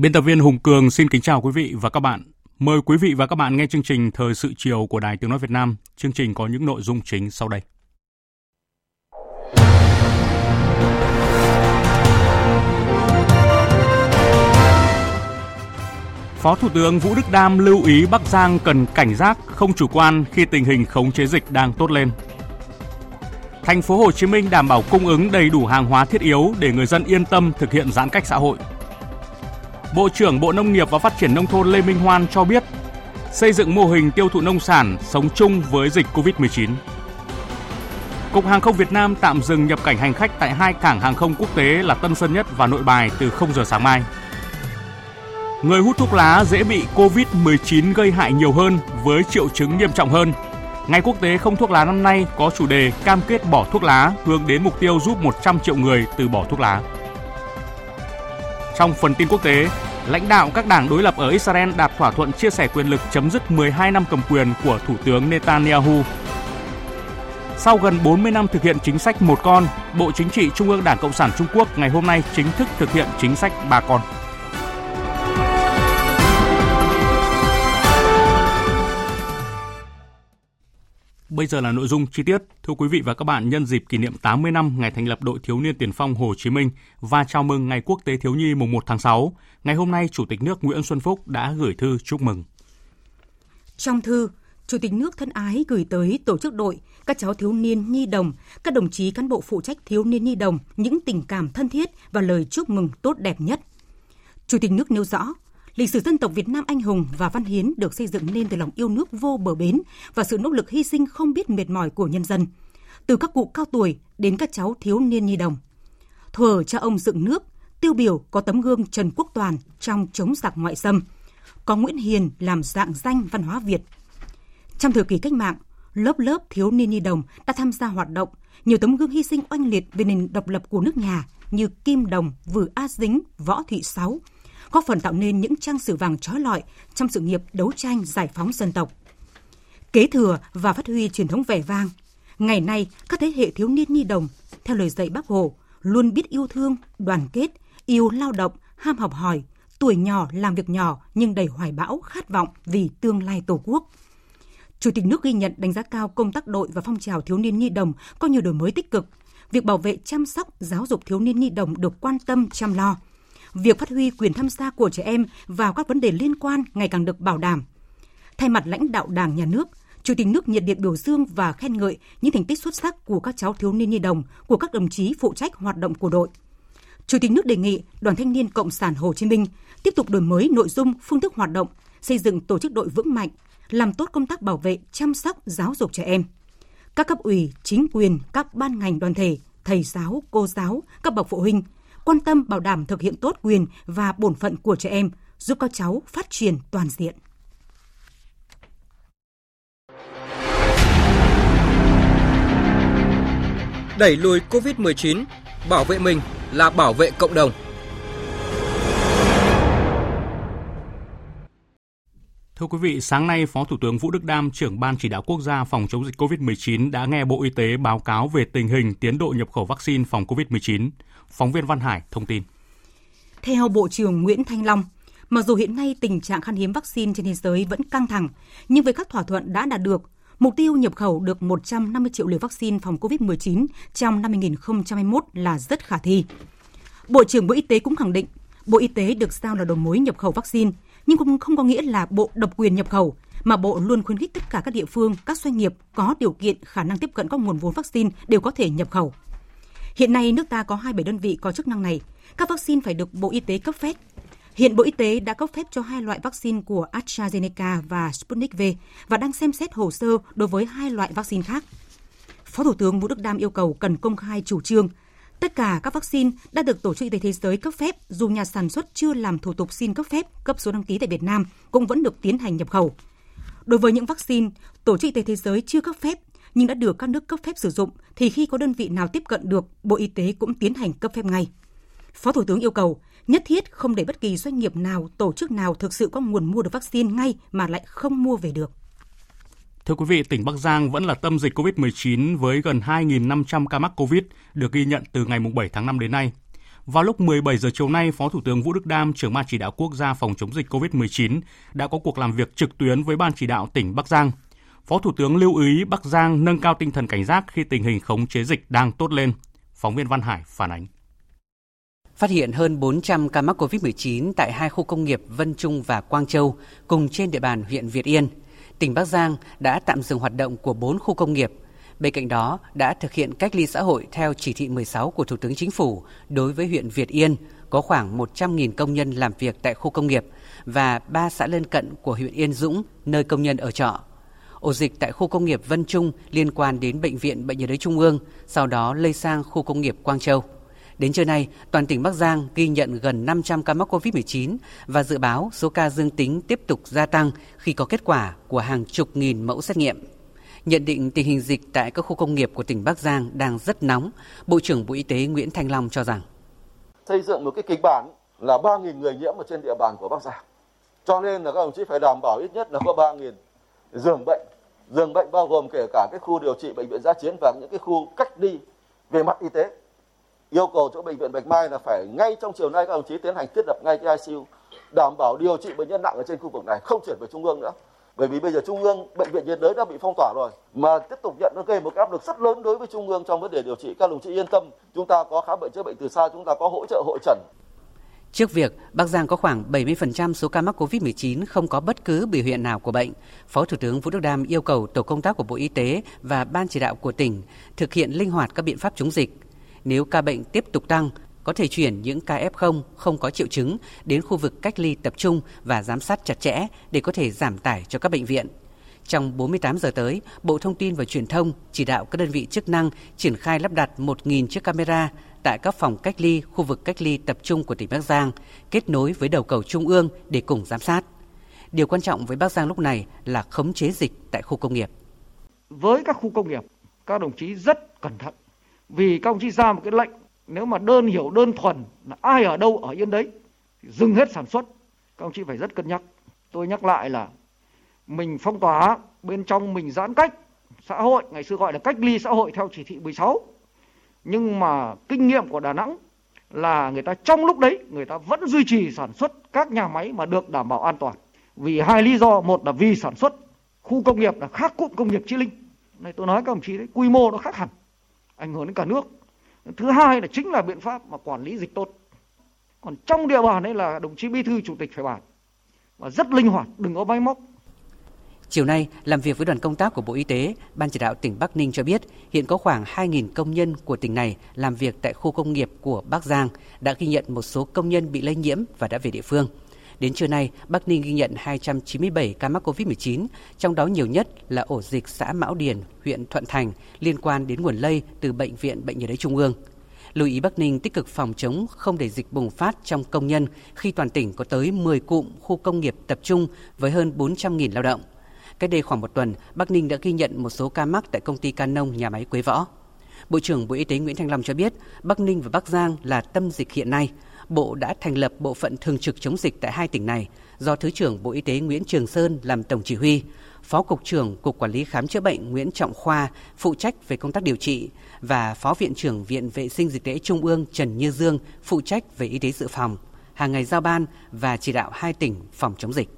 Biên tập viên Hùng Cường xin kính chào quý vị và các bạn. Mời quý vị và các bạn nghe chương trình Thời sự chiều của Đài Tiếng Nói Việt Nam. Chương trình có những nội dung chính sau đây. Phó Thủ tướng Vũ Đức Đam lưu ý Bắc Giang cần cảnh giác, không chủ quan khi tình hình khống chế dịch đang tốt lên. Thành phố Hồ Chí Minh đảm bảo cung ứng đầy đủ hàng hóa thiết yếu để người dân yên tâm thực hiện giãn cách xã hội. Bộ trưởng Bộ Nông nghiệp và Phát triển Nông thôn Lê Minh Hoan cho biết, xây dựng mô hình tiêu thụ nông sản sống chung với dịch COVID-19. Cục Hàng không Việt Nam tạm dừng nhập cảnh hành khách tại hai cảng hàng không quốc tế là Tân Sơn Nhất và Nội Bài từ 0 giờ sáng mai. Người hút thuốc lá dễ bị COVID-19 gây hại nhiều hơn với triệu chứng nghiêm trọng hơn. Ngày quốc tế không thuốc lá năm nay có chủ đề cam kết bỏ thuốc lá hướng đến mục tiêu giúp 100 triệu người từ bỏ thuốc lá. Trong phần tin quốc tế, lãnh đạo các đảng đối lập ở Israel đạt thỏa thuận chia sẻ quyền lực chấm dứt 12 năm cầm quyền của Thủ tướng Netanyahu. Sau gần 40 năm thực hiện chính sách một con, Bộ Chính trị Trung ương Đảng Cộng sản Trung Quốc ngày hôm nay chính thức thực hiện chính sách ba con. Bây giờ là nội dung chi tiết. Thưa quý vị và các bạn, nhân dịp kỷ niệm 80 năm ngày thành lập đội thiếu niên tiền phong Hồ Chí Minh và chào mừng Ngày Quốc tế Thiếu nhi mùng 1 tháng 6, ngày hôm nay Chủ tịch nước Nguyễn Xuân Phúc đã gửi thư chúc mừng. Trong thư, Chủ tịch nước thân ái gửi tới tổ chức đội, các cháu thiếu niên nhi đồng, các đồng chí cán bộ phụ trách thiếu niên nhi đồng những tình cảm thân thiết và lời chúc mừng tốt đẹp nhất. Chủ tịch nước nêu rõ, Lịch sử dân tộc Việt Nam anh hùng và văn hiến được xây dựng nên từ lòng yêu nước vô bờ bến và sự nỗ lực hy sinh không biết mệt mỏi của nhân dân. Từ các cụ cao tuổi đến các cháu thiếu niên nhi đồng. Thuở cha ông dựng nước, tiêu biểu có tấm gương Trần Quốc Toàn trong chống giặc ngoại xâm, có Nguyễn Hiền làm dạng danh văn hóa Việt. Trong thời kỳ cách mạng, lớp lớp thiếu niên nhi đồng đã tham gia hoạt động, nhiều tấm gương hy sinh oanh liệt về nền độc lập của nước nhà như Kim Đồng, Vừa A Dính, Võ Thị Sáu, góp phần tạo nên những trang sử vàng trói lọi trong sự nghiệp đấu tranh giải phóng dân tộc. Kế thừa và phát huy truyền thống vẻ vang, ngày nay các thế hệ thiếu niên nhi đồng, theo lời dạy Bác Hồ, luôn biết yêu thương, đoàn kết, yêu lao động, ham học hỏi, tuổi nhỏ làm việc nhỏ nhưng đầy hoài bão, khát vọng vì tương lai Tổ quốc. Chủ tịch nước ghi nhận đánh giá cao công tác đội và phong trào thiếu niên nhi đồng có nhiều đổi mới tích cực. Việc bảo vệ chăm sóc, giáo dục thiếu niên nhi đồng được quan tâm chăm lo – việc phát huy quyền tham gia của trẻ em vào các vấn đề liên quan ngày càng được bảo đảm. Thay mặt lãnh đạo Đảng, Nhà nước, Chủ tịch nước nhiệt liệt biểu dương và khen ngợi những thành tích xuất sắc của các cháu thiếu niên nhi đồng, của các đồng chí phụ trách hoạt động của đội. Chủ tịch nước đề nghị Đoàn Thanh niên Cộng sản Hồ Chí Minh tiếp tục đổi mới nội dung, phương thức hoạt động, xây dựng tổ chức đội vững mạnh, làm tốt công tác bảo vệ, chăm sóc, giáo dục trẻ em. Các cấp ủy, chính quyền, các ban ngành đoàn thể, thầy giáo, cô giáo, các bậc phụ huynh quan tâm bảo đảm thực hiện tốt quyền và bổn phận của trẻ em, giúp các cháu phát triển toàn diện. Đẩy lùi COVID-19, bảo vệ mình là bảo vệ cộng đồng. Thưa quý vị, sáng nay Phó Thủ tướng Vũ Đức Đam, trưởng Ban chỉ đạo quốc gia phòng chống dịch COVID-19 đã nghe Bộ Y tế báo cáo về tình hình tiến độ nhập khẩu vaccine phòng COVID-19. Phóng viên Văn Hải thông tin. Theo Bộ trưởng Nguyễn Thanh Long, mặc dù hiện nay tình trạng khan hiếm vaccine trên thế giới vẫn căng thẳng, nhưng với các thỏa thuận đã đạt được, mục tiêu nhập khẩu được 150 triệu liều vaccine phòng COVID-19 trong năm 2021 là rất khả thi. Bộ trưởng Bộ Y tế cũng khẳng định, Bộ Y tế được giao là đầu mối nhập khẩu vaccine, nhưng cũng không có nghĩa là Bộ độc quyền nhập khẩu, mà Bộ luôn khuyến khích tất cả các địa phương, các doanh nghiệp có điều kiện khả năng tiếp cận các nguồn vốn vaccine đều có thể nhập khẩu. Hiện nay nước ta có 27 đơn vị có chức năng này. Các vaccine phải được Bộ Y tế cấp phép. Hiện Bộ Y tế đã cấp phép cho hai loại vaccine của AstraZeneca và Sputnik V và đang xem xét hồ sơ đối với hai loại vaccine khác. Phó Thủ tướng Vũ Đức Đam yêu cầu cần công khai chủ trương. Tất cả các vaccine đã được Tổ chức Y tế Thế giới cấp phép, dù nhà sản xuất chưa làm thủ tục xin cấp phép, cấp số đăng ký tại Việt Nam cũng vẫn được tiến hành nhập khẩu. Đối với những vaccine, Tổ chức Y tế Thế giới chưa cấp phép nhưng đã được các nước cấp phép sử dụng thì khi có đơn vị nào tiếp cận được, Bộ Y tế cũng tiến hành cấp phép ngay. Phó Thủ tướng yêu cầu nhất thiết không để bất kỳ doanh nghiệp nào, tổ chức nào thực sự có nguồn mua được vaccine ngay mà lại không mua về được. Thưa quý vị, tỉnh Bắc Giang vẫn là tâm dịch COVID-19 với gần 2.500 ca mắc COVID được ghi nhận từ ngày 7 tháng 5 đến nay. Vào lúc 17 giờ chiều nay, Phó Thủ tướng Vũ Đức Đam, trưởng ban chỉ đạo quốc gia phòng chống dịch COVID-19 đã có cuộc làm việc trực tuyến với ban chỉ đạo tỉnh Bắc Giang. Phó Thủ tướng lưu ý Bắc Giang nâng cao tinh thần cảnh giác khi tình hình khống chế dịch đang tốt lên. Phóng viên Văn Hải phản ánh. Phát hiện hơn 400 ca mắc COVID-19 tại hai khu công nghiệp Vân Trung và Quang Châu cùng trên địa bàn huyện Việt Yên. Tỉnh Bắc Giang đã tạm dừng hoạt động của 4 khu công nghiệp. Bên cạnh đó, đã thực hiện cách ly xã hội theo chỉ thị 16 của Thủ tướng Chính phủ đối với huyện Việt Yên, có khoảng 100.000 công nhân làm việc tại khu công nghiệp và ba xã lân cận của huyện Yên Dũng, nơi công nhân ở trọ ổ dịch tại khu công nghiệp Vân Trung liên quan đến Bệnh viện Bệnh nhiệt đới Trung ương, sau đó lây sang khu công nghiệp Quang Châu. Đến trưa nay, toàn tỉnh Bắc Giang ghi nhận gần 500 ca mắc COVID-19 và dự báo số ca dương tính tiếp tục gia tăng khi có kết quả của hàng chục nghìn mẫu xét nghiệm. Nhận định tình hình dịch tại các khu công nghiệp của tỉnh Bắc Giang đang rất nóng, Bộ trưởng Bộ Y tế Nguyễn Thanh Long cho rằng xây dựng một cái kịch bản là 3.000 người nhiễm ở trên địa bàn của Bắc Giang. Cho nên là các đồng chí phải đảm bảo ít nhất là có 3.000 giường bệnh. Giường bệnh bao gồm kể cả cái khu điều trị bệnh viện giã chiến và những cái khu cách ly về mặt y tế. Yêu cầu chỗ bệnh viện bạch mai là phải ngay trong chiều nay các đồng chí tiến hành thiết lập ngay cái icu đảm bảo điều trị bệnh nhân nặng ở trên khu vực này, không chuyển về trung ương nữa. Bởi vì bây giờ trung ương, bệnh viện nhiệt đới đã bị phong tỏa rồi, mà tiếp tục nhận nó gây một cái áp lực rất lớn đối với trung ương trong vấn đề điều trị. Các đồng chí yên tâm, chúng ta có khám bệnh chữa bệnh từ xa, chúng ta có hỗ trợ hội trần. Trước việc Bắc Giang có khoảng 70% số ca mắc COVID-19 không có bất cứ biểu hiện nào của bệnh, Phó Thủ tướng Vũ Đức Đam yêu cầu tổ công tác của Bộ Y tế và Ban chỉ đạo của tỉnh thực hiện linh hoạt các biện pháp chống dịch. Nếu ca bệnh tiếp tục tăng, có thể chuyển những ca F0 không có triệu chứng đến khu vực cách ly tập trung và giám sát chặt chẽ để có thể giảm tải cho các bệnh viện. Trong 48 giờ tới, Bộ Thông tin và Truyền thông chỉ đạo các đơn vị chức năng triển khai lắp đặt 1.000 chiếc camera tại các phòng cách ly, khu vực cách ly tập trung của tỉnh Bắc Giang, kết nối với đầu cầu trung ương để cùng giám sát. Điều quan trọng với Bắc Giang lúc này là khống chế dịch tại khu công nghiệp. Với các khu công nghiệp, các đồng chí rất cẩn thận vì các đồng chí ra một cái lệnh nếu mà đơn hiểu đơn thuần là ai ở đâu ở yên đấy thì dừng hết sản xuất các đồng chí phải rất cân nhắc tôi nhắc lại là mình phong tỏa bên trong mình giãn cách xã hội ngày xưa gọi là cách ly xã hội theo chỉ thị 16 nhưng mà kinh nghiệm của Đà Nẵng là người ta trong lúc đấy, người ta vẫn duy trì sản xuất các nhà máy mà được đảm bảo an toàn. Vì hai lý do, một là vì sản xuất khu công nghiệp là khác cụm công nghiệp Chí Linh. Này tôi nói các đồng chí đấy, quy mô nó khác hẳn, ảnh hưởng đến cả nước. Thứ hai là chính là biện pháp mà quản lý dịch tốt. Còn trong địa bàn đấy là đồng chí bí thư chủ tịch phải bàn. Và rất linh hoạt, đừng có máy móc. Chiều nay, làm việc với đoàn công tác của Bộ Y tế, Ban chỉ đạo tỉnh Bắc Ninh cho biết hiện có khoảng 2.000 công nhân của tỉnh này làm việc tại khu công nghiệp của Bắc Giang đã ghi nhận một số công nhân bị lây nhiễm và đã về địa phương. Đến trưa nay, Bắc Ninh ghi nhận 297 ca mắc COVID-19, trong đó nhiều nhất là ổ dịch xã Mão Điền, huyện Thuận Thành liên quan đến nguồn lây từ Bệnh viện Bệnh nhiệt đới Trung ương. Lưu ý Bắc Ninh tích cực phòng chống không để dịch bùng phát trong công nhân khi toàn tỉnh có tới 10 cụm khu công nghiệp tập trung với hơn 400.000 lao động. Cách đây khoảng một tuần, Bắc Ninh đã ghi nhận một số ca mắc tại công ty Canon nhà máy Quế Võ. Bộ trưởng Bộ Y tế Nguyễn Thanh Long cho biết, Bắc Ninh và Bắc Giang là tâm dịch hiện nay. Bộ đã thành lập bộ phận thường trực chống dịch tại hai tỉnh này do Thứ trưởng Bộ Y tế Nguyễn Trường Sơn làm tổng chỉ huy, Phó Cục trưởng Cục Quản lý Khám chữa bệnh Nguyễn Trọng Khoa phụ trách về công tác điều trị và Phó Viện trưởng Viện Vệ sinh Dịch tễ Trung ương Trần Như Dương phụ trách về y tế dự phòng, hàng ngày giao ban và chỉ đạo hai tỉnh phòng chống dịch.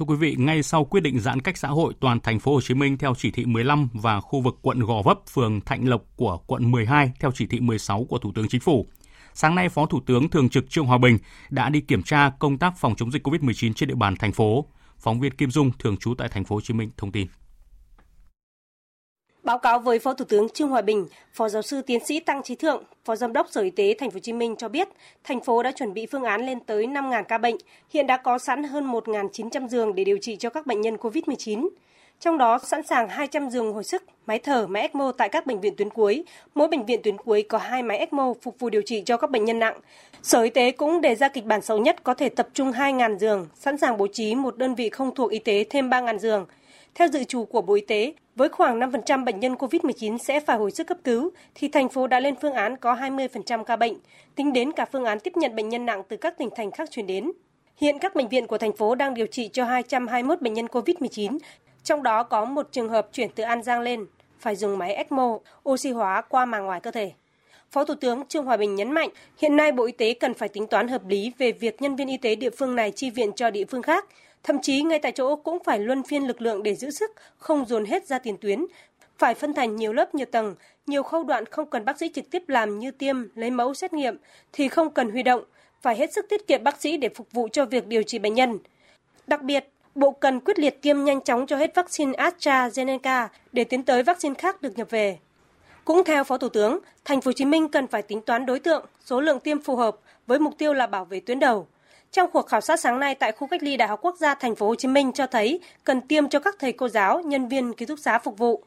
Thưa quý vị, ngay sau quyết định giãn cách xã hội toàn thành phố Hồ Chí Minh theo chỉ thị 15 và khu vực quận Gò Vấp, phường Thạnh Lộc của quận 12 theo chỉ thị 16 của Thủ tướng Chính phủ. Sáng nay, Phó Thủ tướng Thường trực Trương Hòa Bình đã đi kiểm tra công tác phòng chống dịch COVID-19 trên địa bàn thành phố. Phóng viên Kim Dung thường trú tại thành phố Hồ Chí Minh thông tin. Báo cáo với Phó Thủ tướng Trương Hòa Bình, Phó Giáo sư Tiến sĩ Tăng Trí Thượng, Phó Giám đốc Sở Y tế Thành phố Hồ Chí Minh cho biết, thành phố đã chuẩn bị phương án lên tới 5.000 ca bệnh, hiện đã có sẵn hơn 1.900 giường để điều trị cho các bệnh nhân COVID-19. Trong đó sẵn sàng 200 giường hồi sức, máy thở, máy ECMO tại các bệnh viện tuyến cuối. Mỗi bệnh viện tuyến cuối có 2 máy ECMO phục vụ điều trị cho các bệnh nhân nặng. Sở Y tế cũng đề ra kịch bản xấu nhất có thể tập trung 2.000 giường, sẵn sàng bố trí một đơn vị không thuộc y tế thêm 3.000 giường. Theo dự trù của Bộ Y tế, với khoảng 5% bệnh nhân COVID-19 sẽ phải hồi sức cấp cứu, thì thành phố đã lên phương án có 20% ca bệnh, tính đến cả phương án tiếp nhận bệnh nhân nặng từ các tỉnh thành khác chuyển đến. Hiện các bệnh viện của thành phố đang điều trị cho 221 bệnh nhân COVID-19, trong đó có một trường hợp chuyển từ An Giang lên, phải dùng máy ECMO, oxy hóa qua màng ngoài cơ thể. Phó Thủ tướng Trương Hòa Bình nhấn mạnh, hiện nay Bộ Y tế cần phải tính toán hợp lý về việc nhân viên y tế địa phương này chi viện cho địa phương khác, thậm chí ngay tại chỗ cũng phải luân phiên lực lượng để giữ sức, không dồn hết ra tiền tuyến, phải phân thành nhiều lớp nhiều tầng, nhiều khâu đoạn không cần bác sĩ trực tiếp làm như tiêm, lấy mẫu xét nghiệm thì không cần huy động, phải hết sức tiết kiệm bác sĩ để phục vụ cho việc điều trị bệnh nhân. Đặc biệt, Bộ cần quyết liệt tiêm nhanh chóng cho hết vaccine AstraZeneca để tiến tới vaccine khác được nhập về. Cũng theo Phó Thủ tướng, thành phố Hồ Chí Minh cần phải tính toán đối tượng, số lượng tiêm phù hợp với mục tiêu là bảo vệ tuyến đầu. Trong cuộc khảo sát sáng nay tại khu cách ly Đại học Quốc gia Thành phố Hồ Chí Minh cho thấy cần tiêm cho các thầy cô giáo, nhân viên ký túc xá phục vụ.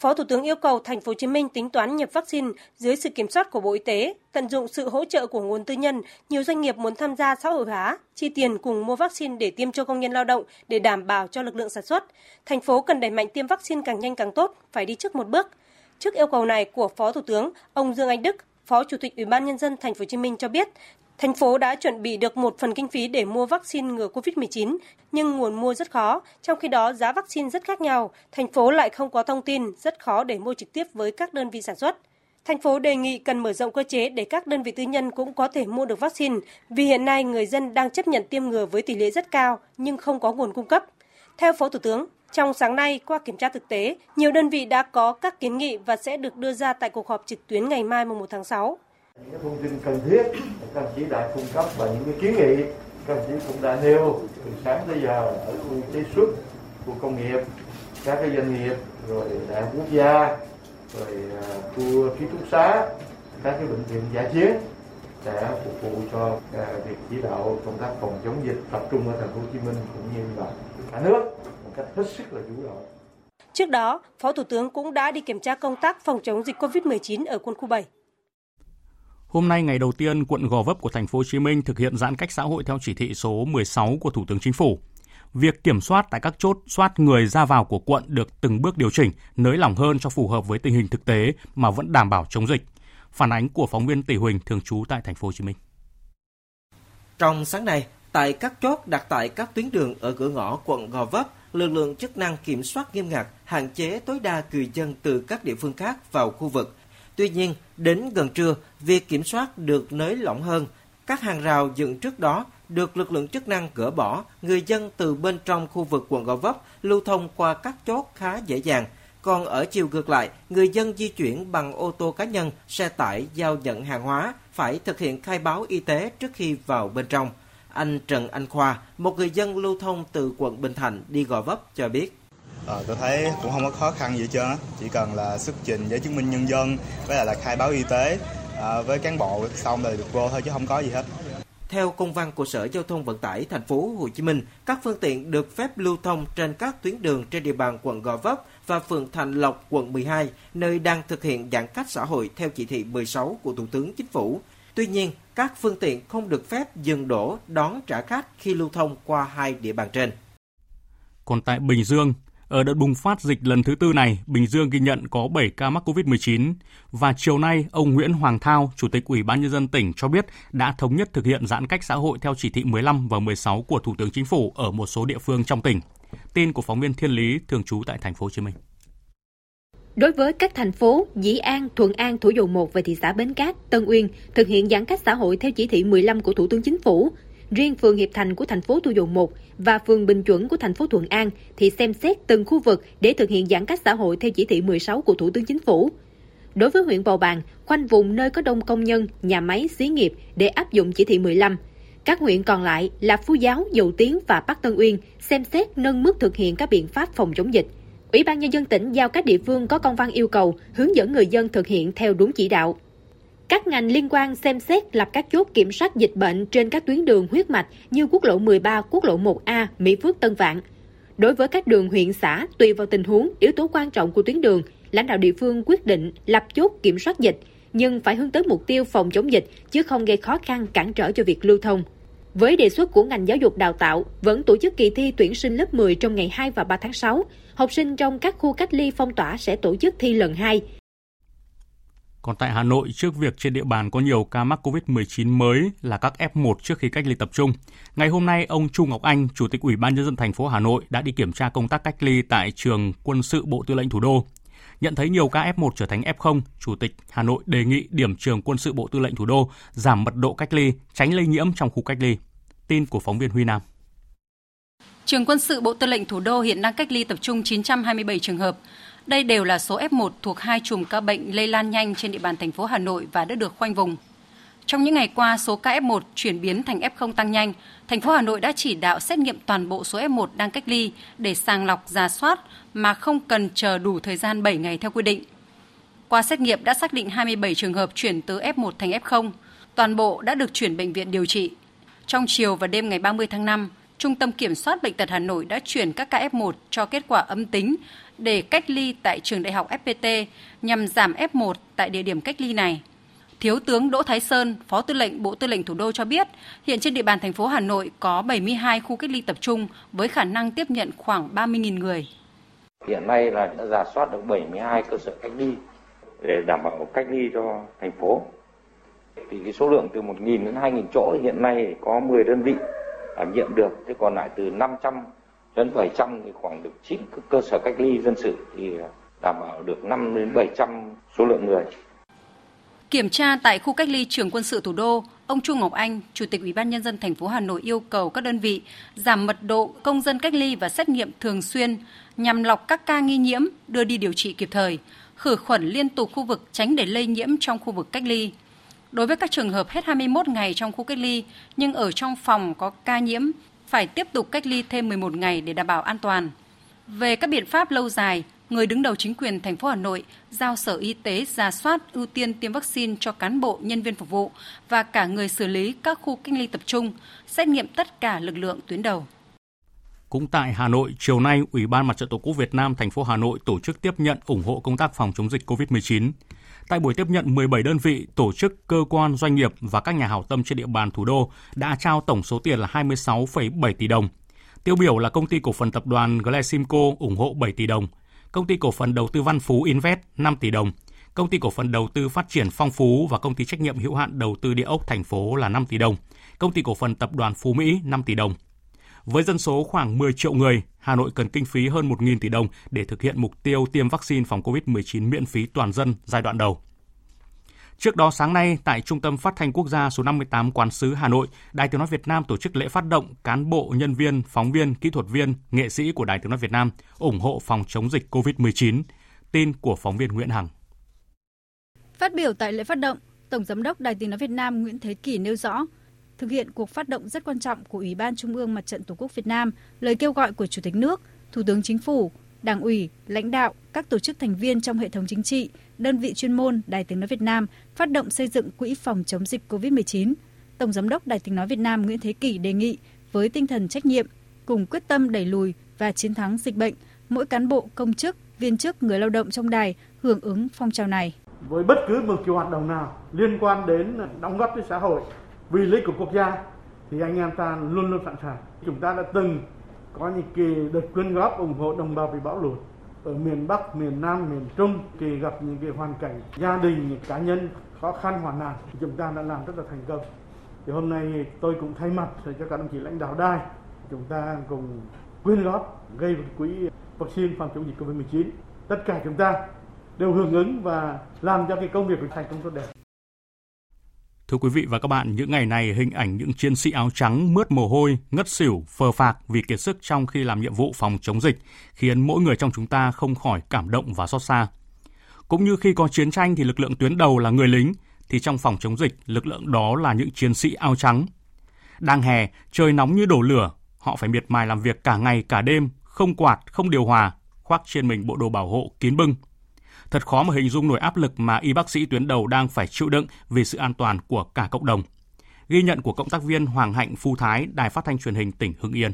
Phó Thủ tướng yêu cầu Thành phố Hồ Chí Minh tính toán nhập vaccine dưới sự kiểm soát của Bộ Y tế, tận dụng sự hỗ trợ của nguồn tư nhân. Nhiều doanh nghiệp muốn tham gia xã hội hóa, chi tiền cùng mua vaccine để tiêm cho công nhân lao động để đảm bảo cho lực lượng sản xuất. Thành phố cần đẩy mạnh tiêm vaccine càng nhanh càng tốt, phải đi trước một bước. Trước yêu cầu này của Phó Thủ tướng, ông Dương Anh Đức, Phó Chủ tịch Ủy ban nhân dân thành phố Hồ Chí Minh cho biết, thành phố đã chuẩn bị được một phần kinh phí để mua vaccine ngừa COVID-19, nhưng nguồn mua rất khó, trong khi đó giá vaccine rất khác nhau, thành phố lại không có thông tin, rất khó để mua trực tiếp với các đơn vị sản xuất. Thành phố đề nghị cần mở rộng cơ chế để các đơn vị tư nhân cũng có thể mua được vaccine, vì hiện nay người dân đang chấp nhận tiêm ngừa với tỷ lệ rất cao nhưng không có nguồn cung cấp. Theo Phó Thủ tướng, trong sáng nay, qua kiểm tra thực tế, nhiều đơn vị đã có các kiến nghị và sẽ được đưa ra tại cuộc họp trực tuyến ngày mai 1 tháng 6. Những cái thông tin cần thiết các đồng chí đã cung cấp và những cái kiến nghị các đồng chí cũng đã nêu từ sáng tới giờ ở khu chế xuất, khu công nghiệp, các cái doanh nghiệp, rồi đại học quốc gia, rồi à, khu ký túc xá, các cái bệnh viện giả chiến sẽ phục vụ cho à, việc chỉ đạo công tác phòng chống dịch tập trung ở thành phố Hồ Chí Minh cũng như là cả nước một cách hết sức là chủ động. Trước đó, Phó Thủ tướng cũng đã đi kiểm tra công tác phòng chống dịch COVID-19 ở quân khu 7. Hôm nay ngày đầu tiên, quận Gò Vấp của thành phố Hồ Chí Minh thực hiện giãn cách xã hội theo chỉ thị số 16 của Thủ tướng Chính phủ. Việc kiểm soát tại các chốt soát người ra vào của quận được từng bước điều chỉnh, nới lỏng hơn cho phù hợp với tình hình thực tế mà vẫn đảm bảo chống dịch. Phản ánh của phóng viên Tỷ Huỳnh thường trú tại thành phố Hồ Chí Minh. Trong sáng nay, tại các chốt đặt tại các tuyến đường ở cửa ngõ quận Gò Vấp, lực lượng chức năng kiểm soát nghiêm ngặt, hạn chế tối đa người dân từ các địa phương khác vào khu vực. Tuy nhiên, đến gần trưa, việc kiểm soát được nới lỏng hơn. Các hàng rào dựng trước đó được lực lượng chức năng gỡ bỏ, người dân từ bên trong khu vực quận Gò Vấp lưu thông qua các chốt khá dễ dàng. Còn ở chiều ngược lại, người dân di chuyển bằng ô tô cá nhân, xe tải giao nhận hàng hóa phải thực hiện khai báo y tế trước khi vào bên trong. Anh Trần Anh Khoa, một người dân lưu thông từ quận Bình Thạnh đi Gò Vấp cho biết. À, tôi thấy cũng không có khó khăn gì hết trơn chỉ cần là xuất trình giấy chứng minh nhân dân với lại là khai báo y tế à, với cán bộ xong rồi được vô thôi chứ không có gì hết. Theo công văn của Sở Giao thông Vận tải thành phố Hồ Chí Minh, các phương tiện được phép lưu thông trên các tuyến đường trên địa bàn quận Gò Vấp và phường Thành Lộc, quận 12, nơi đang thực hiện giãn cách xã hội theo chỉ thị 16 của Thủ tướng Chính phủ. Tuy nhiên, các phương tiện không được phép dừng đổ đón trả khách khi lưu thông qua hai địa bàn trên. Còn tại Bình Dương, ở đợt bùng phát dịch lần thứ tư này, Bình Dương ghi nhận có 7 ca mắc COVID-19 và chiều nay ông Nguyễn Hoàng Thao, Chủ tịch Ủy ban nhân dân tỉnh cho biết đã thống nhất thực hiện giãn cách xã hội theo chỉ thị 15 và 16 của Thủ tướng Chính phủ ở một số địa phương trong tỉnh. Tin của phóng viên Thiên Lý thường trú tại thành phố Hồ Chí Minh. Đối với các thành phố Dĩ An, Thuận An, Thủ Dầu Một và thị xã Bến Cát, Tân Uyên thực hiện giãn cách xã hội theo chỉ thị 15 của Thủ tướng Chính phủ, riêng phường Hiệp Thành của thành phố Thủ Dầu Một và phường Bình Chuẩn của thành phố Thuận An thì xem xét từng khu vực để thực hiện giãn cách xã hội theo chỉ thị 16 của Thủ tướng Chính phủ. Đối với huyện Bầu Bàng, khoanh vùng nơi có đông công nhân, nhà máy, xí nghiệp để áp dụng chỉ thị 15. Các huyện còn lại là Phú Giáo, Dầu Tiến và Bắc Tân Uyên xem xét nâng mức thực hiện các biện pháp phòng chống dịch. Ủy ban Nhân dân tỉnh giao các địa phương có công văn yêu cầu hướng dẫn người dân thực hiện theo đúng chỉ đạo. Các ngành liên quan xem xét lập các chốt kiểm soát dịch bệnh trên các tuyến đường huyết mạch như quốc lộ 13, quốc lộ 1A, Mỹ Phước Tân Vạn. Đối với các đường huyện xã, tùy vào tình huống, yếu tố quan trọng của tuyến đường, lãnh đạo địa phương quyết định lập chốt kiểm soát dịch, nhưng phải hướng tới mục tiêu phòng chống dịch chứ không gây khó khăn cản trở cho việc lưu thông. Với đề xuất của ngành giáo dục đào tạo, vẫn tổ chức kỳ thi tuyển sinh lớp 10 trong ngày 2 và 3 tháng 6. Học sinh trong các khu cách ly phong tỏa sẽ tổ chức thi lần 2. Còn tại Hà Nội, trước việc trên địa bàn có nhiều ca mắc COVID-19 mới là các F1 trước khi cách ly tập trung, ngày hôm nay ông Chu Ngọc Anh, Chủ tịch Ủy ban nhân dân thành phố Hà Nội đã đi kiểm tra công tác cách ly tại trường quân sự Bộ Tư lệnh Thủ đô. Nhận thấy nhiều ca F1 trở thành F0, Chủ tịch Hà Nội đề nghị điểm trường quân sự Bộ Tư lệnh Thủ đô giảm mật độ cách ly, tránh lây nhiễm trong khu cách ly. Tin của phóng viên Huy Nam. Trường quân sự Bộ Tư lệnh Thủ đô hiện đang cách ly tập trung 927 trường hợp. Đây đều là số F1 thuộc hai chùm ca bệnh lây lan nhanh trên địa bàn thành phố Hà Nội và đã được khoanh vùng. Trong những ngày qua, số ca F1 chuyển biến thành F0 tăng nhanh. Thành phố Hà Nội đã chỉ đạo xét nghiệm toàn bộ số F1 đang cách ly để sàng lọc, giả soát mà không cần chờ đủ thời gian 7 ngày theo quy định. Qua xét nghiệm đã xác định 27 trường hợp chuyển từ F1 thành F0. Toàn bộ đã được chuyển bệnh viện điều trị. Trong chiều và đêm ngày 30 tháng 5, Trung tâm Kiểm soát Bệnh tật Hà Nội đã chuyển các ca F1 cho kết quả âm tính để cách ly tại trường đại học FPT nhằm giảm F1 tại địa điểm cách ly này. Thiếu tướng Đỗ Thái Sơn, Phó Tư lệnh Bộ Tư lệnh Thủ đô cho biết, hiện trên địa bàn thành phố Hà Nội có 72 khu cách ly tập trung với khả năng tiếp nhận khoảng 30.000 người. Hiện nay là đã giả soát được 72 cơ sở cách ly để đảm bảo cách ly cho thành phố. Thì cái số lượng từ 1.000 đến 2.000 chỗ hiện nay có 10 đơn vị đảm nhiệm được, thế còn lại từ 500 đến 700 thì khoảng được 9 cơ sở cách ly dân sự thì à, đảm bảo được 5 đến 700 số lượng người. Kiểm tra tại khu cách ly trường quân sự thủ đô, ông Chu Ngọc Anh, Chủ tịch Ủy ban nhân dân thành phố Hà Nội yêu cầu các đơn vị giảm mật độ công dân cách ly và xét nghiệm thường xuyên nhằm lọc các ca nghi nhiễm đưa đi điều trị kịp thời, khử khuẩn liên tục khu vực tránh để lây nhiễm trong khu vực cách ly. Đối với các trường hợp hết 21 ngày trong khu cách ly nhưng ở trong phòng có ca nhiễm phải tiếp tục cách ly thêm 11 ngày để đảm bảo an toàn. Về các biện pháp lâu dài, người đứng đầu chính quyền thành phố Hà Nội giao Sở Y tế ra soát ưu tiên tiêm vaccine cho cán bộ, nhân viên phục vụ và cả người xử lý các khu cách ly tập trung, xét nghiệm tất cả lực lượng tuyến đầu. Cũng tại Hà Nội, chiều nay, Ủy ban Mặt trận Tổ quốc Việt Nam thành phố Hà Nội tổ chức tiếp nhận ủng hộ công tác phòng chống dịch COVID-19. Tại buổi tiếp nhận, 17 đơn vị, tổ chức, cơ quan, doanh nghiệp và các nhà hảo tâm trên địa bàn thủ đô đã trao tổng số tiền là 26,7 tỷ đồng. Tiêu biểu là công ty cổ phần tập đoàn Glesimco ủng hộ 7 tỷ đồng, công ty cổ phần đầu tư Văn Phú Invest 5 tỷ đồng, công ty cổ phần đầu tư phát triển Phong Phú và công ty trách nhiệm hữu hạn đầu tư địa ốc thành phố là 5 tỷ đồng, công ty cổ phần tập đoàn Phú Mỹ 5 tỷ đồng. Với dân số khoảng 10 triệu người, Hà Nội cần kinh phí hơn 1.000 tỷ đồng để thực hiện mục tiêu tiêm vaccine phòng COVID-19 miễn phí toàn dân giai đoạn đầu. Trước đó sáng nay, tại Trung tâm Phát thanh Quốc gia số 58 Quán sứ Hà Nội, Đài Tiếng nói Việt Nam tổ chức lễ phát động cán bộ, nhân viên, phóng viên, kỹ thuật viên, nghệ sĩ của Đài Tiếng nói Việt Nam ủng hộ phòng chống dịch COVID-19. Tin của phóng viên Nguyễn Hằng. Phát biểu tại lễ phát động, Tổng giám đốc Đài Tiếng nói Việt Nam Nguyễn Thế Kỳ nêu rõ, thực hiện cuộc phát động rất quan trọng của Ủy ban Trung ương Mặt trận Tổ quốc Việt Nam, lời kêu gọi của Chủ tịch nước, Thủ tướng Chính phủ, Đảng ủy, lãnh đạo, các tổ chức thành viên trong hệ thống chính trị, đơn vị chuyên môn Đài Tiếng nói Việt Nam phát động xây dựng quỹ phòng chống dịch COVID-19. Tổng giám đốc Đài Tiếng nói Việt Nam Nguyễn Thế Kỷ đề nghị với tinh thần trách nhiệm, cùng quyết tâm đẩy lùi và chiến thắng dịch bệnh, mỗi cán bộ, công chức, viên chức, người lao động trong đài hưởng ứng phong trào này. Với bất cứ một kiểu hoạt động nào liên quan đến đóng góp cho xã hội vì lợi của quốc gia thì anh em ta luôn luôn sẵn sàng. Chúng ta đã từng có những kỳ đợt quyên góp ủng hộ đồng bào bị bão lụt ở miền Bắc, miền Nam, miền Trung thì gặp những cái hoàn cảnh gia đình, những cá nhân khó khăn hoàn nạn chúng ta đã làm rất là thành công. Thì hôm nay tôi cũng thay mặt cho các đồng chí lãnh đạo đài chúng ta cùng quyên góp gây một quỹ vaccine phòng chống dịch Covid-19. Tất cả chúng ta đều hưởng ứng và làm cho cái công việc thành công tốt đẹp. Thưa quý vị và các bạn, những ngày này hình ảnh những chiến sĩ áo trắng mướt mồ hôi, ngất xỉu, phờ phạc vì kiệt sức trong khi làm nhiệm vụ phòng chống dịch khiến mỗi người trong chúng ta không khỏi cảm động và xót xa. Cũng như khi có chiến tranh thì lực lượng tuyến đầu là người lính, thì trong phòng chống dịch, lực lượng đó là những chiến sĩ áo trắng. Đang hè, trời nóng như đổ lửa, họ phải miệt mài làm việc cả ngày cả đêm, không quạt, không điều hòa, khoác trên mình bộ đồ bảo hộ kín bưng. Thật khó mà hình dung nổi áp lực mà y bác sĩ tuyến đầu đang phải chịu đựng vì sự an toàn của cả cộng đồng. Ghi nhận của cộng tác viên Hoàng Hạnh Phu Thái, Đài Phát thanh Truyền hình tỉnh Hưng Yên.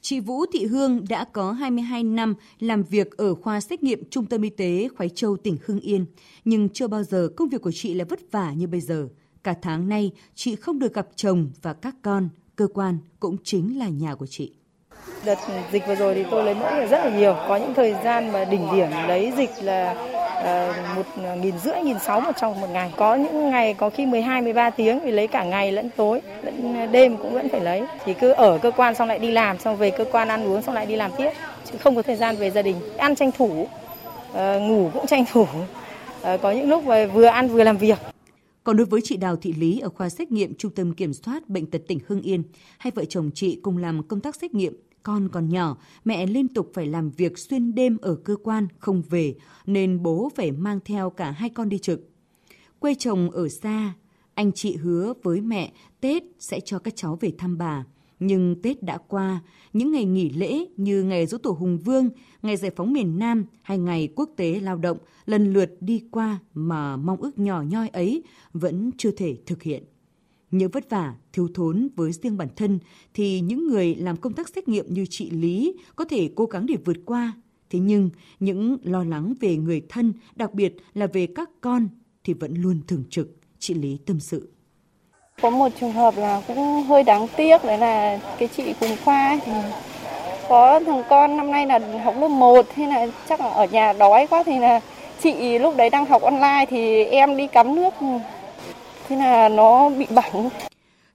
Chị Vũ Thị Hương đã có 22 năm làm việc ở khoa xét nghiệm Trung tâm Y tế Khoái Châu, tỉnh Hưng Yên. Nhưng chưa bao giờ công việc của chị lại vất vả như bây giờ. Cả tháng nay, chị không được gặp chồng và các con, cơ quan cũng chính là nhà của chị. Đợt dịch vừa rồi thì tôi lấy mẫu rất là nhiều. Có những thời gian mà đỉnh điểm lấy dịch là ờ, một nghìn rưỡi, nghìn sáu một trong một ngày. Có những ngày có khi 12, 13 tiếng thì lấy cả ngày lẫn tối, lẫn đêm cũng vẫn phải lấy. Thì cứ ở cơ quan xong lại đi làm, xong về cơ quan ăn uống xong lại đi làm tiếp. Chứ không có thời gian về gia đình. Ăn tranh thủ, ờ, ngủ cũng tranh thủ. Ờ, có những lúc vừa ăn vừa làm việc. Còn đối với chị Đào Thị Lý ở khoa xét nghiệm Trung tâm Kiểm soát Bệnh tật tỉnh Hưng Yên, hai vợ chồng chị cùng làm công tác xét nghiệm con còn nhỏ, mẹ liên tục phải làm việc xuyên đêm ở cơ quan không về nên bố phải mang theo cả hai con đi trực. Quê chồng ở xa, anh chị hứa với mẹ Tết sẽ cho các cháu về thăm bà. Nhưng Tết đã qua, những ngày nghỉ lễ như ngày Dỗ Tổ Hùng Vương, ngày Giải phóng miền Nam hay ngày Quốc tế Lao động lần lượt đi qua mà mong ước nhỏ nhoi ấy vẫn chưa thể thực hiện nhớ vất vả, thiếu thốn với riêng bản thân thì những người làm công tác xét nghiệm như chị Lý có thể cố gắng để vượt qua. Thế nhưng những lo lắng về người thân, đặc biệt là về các con thì vẫn luôn thường trực, chị Lý tâm sự. Có một trường hợp là cũng hơi đáng tiếc đấy là cái chị cùng khoa ấy, thì có thằng con năm nay là học lớp 1 thế là chắc là ở nhà đói quá thì là chị lúc đấy đang học online thì em đi cắm nước thế là nó bị bỏng.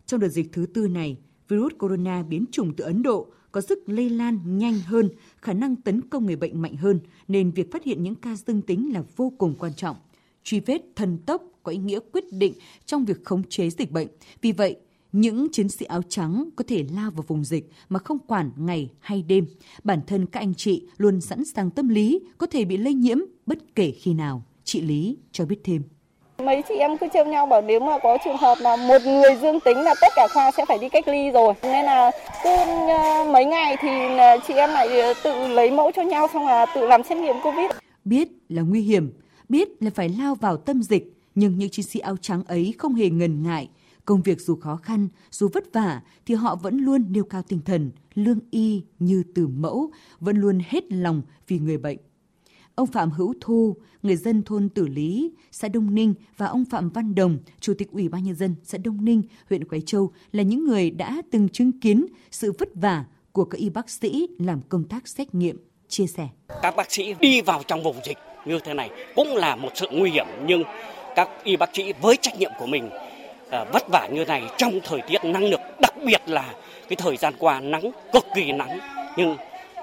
Trong đợt dịch thứ tư này, virus corona biến chủng từ Ấn Độ có sức lây lan nhanh hơn, khả năng tấn công người bệnh mạnh hơn, nên việc phát hiện những ca dương tính là vô cùng quan trọng. Truy vết thần tốc có ý nghĩa quyết định trong việc khống chế dịch bệnh. Vì vậy, những chiến sĩ áo trắng có thể lao vào vùng dịch mà không quản ngày hay đêm. Bản thân các anh chị luôn sẵn sàng tâm lý có thể bị lây nhiễm bất kể khi nào. Chị Lý cho biết thêm. Mấy chị em cứ trêu nhau bảo nếu mà có trường hợp mà một người dương tính là tất cả khoa sẽ phải đi cách ly rồi. Nên là cứ ờ, mấy ngày thì ờ, chị em lại ờ, tự lấy mẫu cho nhau xong là tự làm xét nghiệm Covid. Biết là nguy hiểm, biết là phải lao vào tâm dịch, nhưng những chiến sĩ áo trắng ấy không hề ngần ngại. Công việc dù khó khăn, dù vất vả thì họ vẫn luôn nêu cao tinh thần, lương y như từ mẫu, vẫn luôn hết lòng vì người bệnh. Ông Phạm Hữu Thu, người dân thôn Tử Lý, xã Đông Ninh và ông Phạm Văn Đồng, Chủ tịch Ủy ban Nhân dân xã Đông Ninh, huyện quế Châu là những người đã từng chứng kiến sự vất vả của các y bác sĩ làm công tác xét nghiệm, chia sẻ. Các bác sĩ đi vào trong vùng dịch như thế này cũng là một sự nguy hiểm nhưng các y bác sĩ với trách nhiệm của mình à, vất vả như này trong thời tiết nắng nực đặc biệt là cái thời gian qua nắng cực kỳ nắng nhưng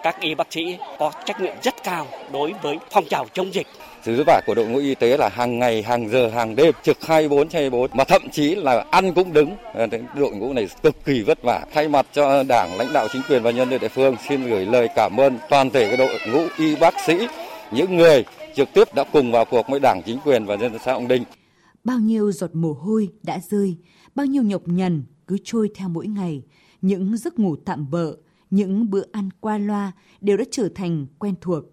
các y bác sĩ có trách nhiệm rất cao đối với phong trào chống dịch. Sự vất vả của đội ngũ y tế là hàng ngày, hàng giờ, hàng đêm trực 24 trên 24 mà thậm chí là ăn cũng đứng. Ờ, đội ngũ này cực kỳ vất vả. Thay mặt cho Đảng, lãnh đạo chính quyền và nhân dân địa phương xin gửi lời cảm ơn toàn thể đội ngũ y bác sĩ, những người trực tiếp đã cùng vào cuộc với Đảng, chính quyền và nhân dân xã Ông Đinh. Bao nhiêu giọt mồ hôi đã rơi, bao nhiêu nhọc nhằn cứ trôi theo mỗi ngày, những giấc ngủ tạm bợ, những bữa ăn qua loa đều đã trở thành quen thuộc.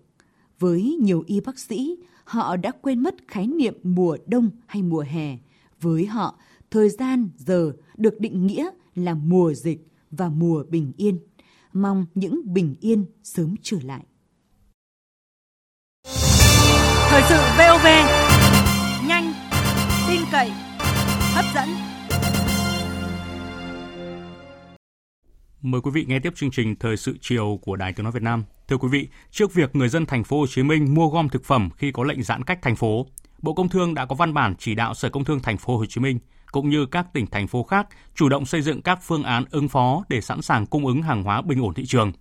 Với nhiều y bác sĩ, họ đã quên mất khái niệm mùa đông hay mùa hè. Với họ, thời gian giờ được định nghĩa là mùa dịch và mùa bình yên. Mong những bình yên sớm trở lại. Thời sự VOV, nhanh, tin cậy, hấp dẫn. Mời quý vị nghe tiếp chương trình Thời sự chiều của Đài Tiếng nói Việt Nam. Thưa quý vị, trước việc người dân thành phố Hồ Chí Minh mua gom thực phẩm khi có lệnh giãn cách thành phố, Bộ Công Thương đã có văn bản chỉ đạo Sở Công Thương thành phố Hồ Chí Minh cũng như các tỉnh thành phố khác chủ động xây dựng các phương án ứng phó để sẵn sàng cung ứng hàng hóa bình ổn thị trường.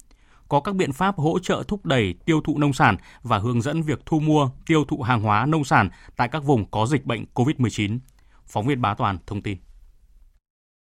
Có các biện pháp hỗ trợ thúc đẩy tiêu thụ nông sản và hướng dẫn việc thu mua, tiêu thụ hàng hóa nông sản tại các vùng có dịch bệnh COVID-19. Phóng viên Bá Toàn thông tin.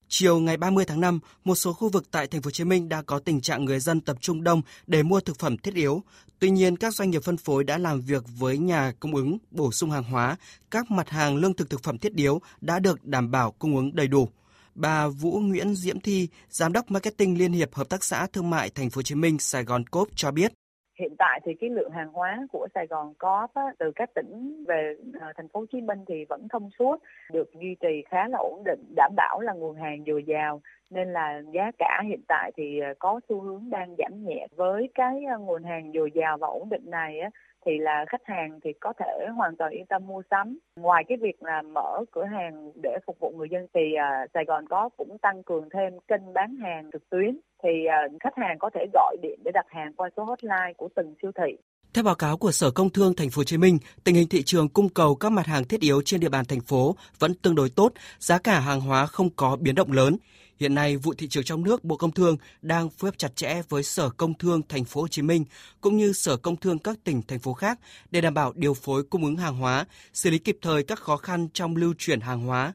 Chiều ngày 30 tháng 5, một số khu vực tại thành phố Hồ Chí Minh đã có tình trạng người dân tập trung đông để mua thực phẩm thiết yếu. Tuy nhiên, các doanh nghiệp phân phối đã làm việc với nhà cung ứng bổ sung hàng hóa, các mặt hàng lương thực thực phẩm thiết yếu đã được đảm bảo cung ứng đầy đủ. Bà Vũ Nguyễn Diễm Thi, giám đốc marketing Liên hiệp Hợp tác xã Thương mại Thành phố Hồ Chí Minh Sài Gòn Cốp cho biết, Hiện tại thì cái lượng hàng hóa của Sài Gòn có từ các tỉnh về à, thành phố Hồ Chí Minh thì vẫn thông suốt, được duy trì khá là ổn định, đảm bảo là nguồn hàng dồi dào. Nên là giá cả hiện tại thì à, có xu hướng đang giảm nhẹ. Với cái à, nguồn hàng dồi dào và ổn định này á thì là khách hàng thì có thể hoàn toàn yên tâm mua sắm. Ngoài cái việc là mở cửa hàng để phục vụ người dân thì uh, Sài Gòn có cũng tăng cường thêm kênh bán hàng trực tuyến thì uh, khách hàng có thể gọi điện để đặt hàng qua số hotline của từng siêu thị. Theo báo cáo của Sở Công Thương Thành phố Hồ Chí Minh, tình hình thị trường cung cầu các mặt hàng thiết yếu trên địa bàn thành phố vẫn tương đối tốt, giá cả hàng hóa không có biến động lớn. Hiện nay, vụ thị trường trong nước Bộ Công Thương đang phối hợp chặt chẽ với Sở Công Thương Thành phố Hồ Chí Minh cũng như Sở Công Thương các tỉnh thành phố khác để đảm bảo điều phối cung ứng hàng hóa, xử lý kịp thời các khó khăn trong lưu chuyển hàng hóa.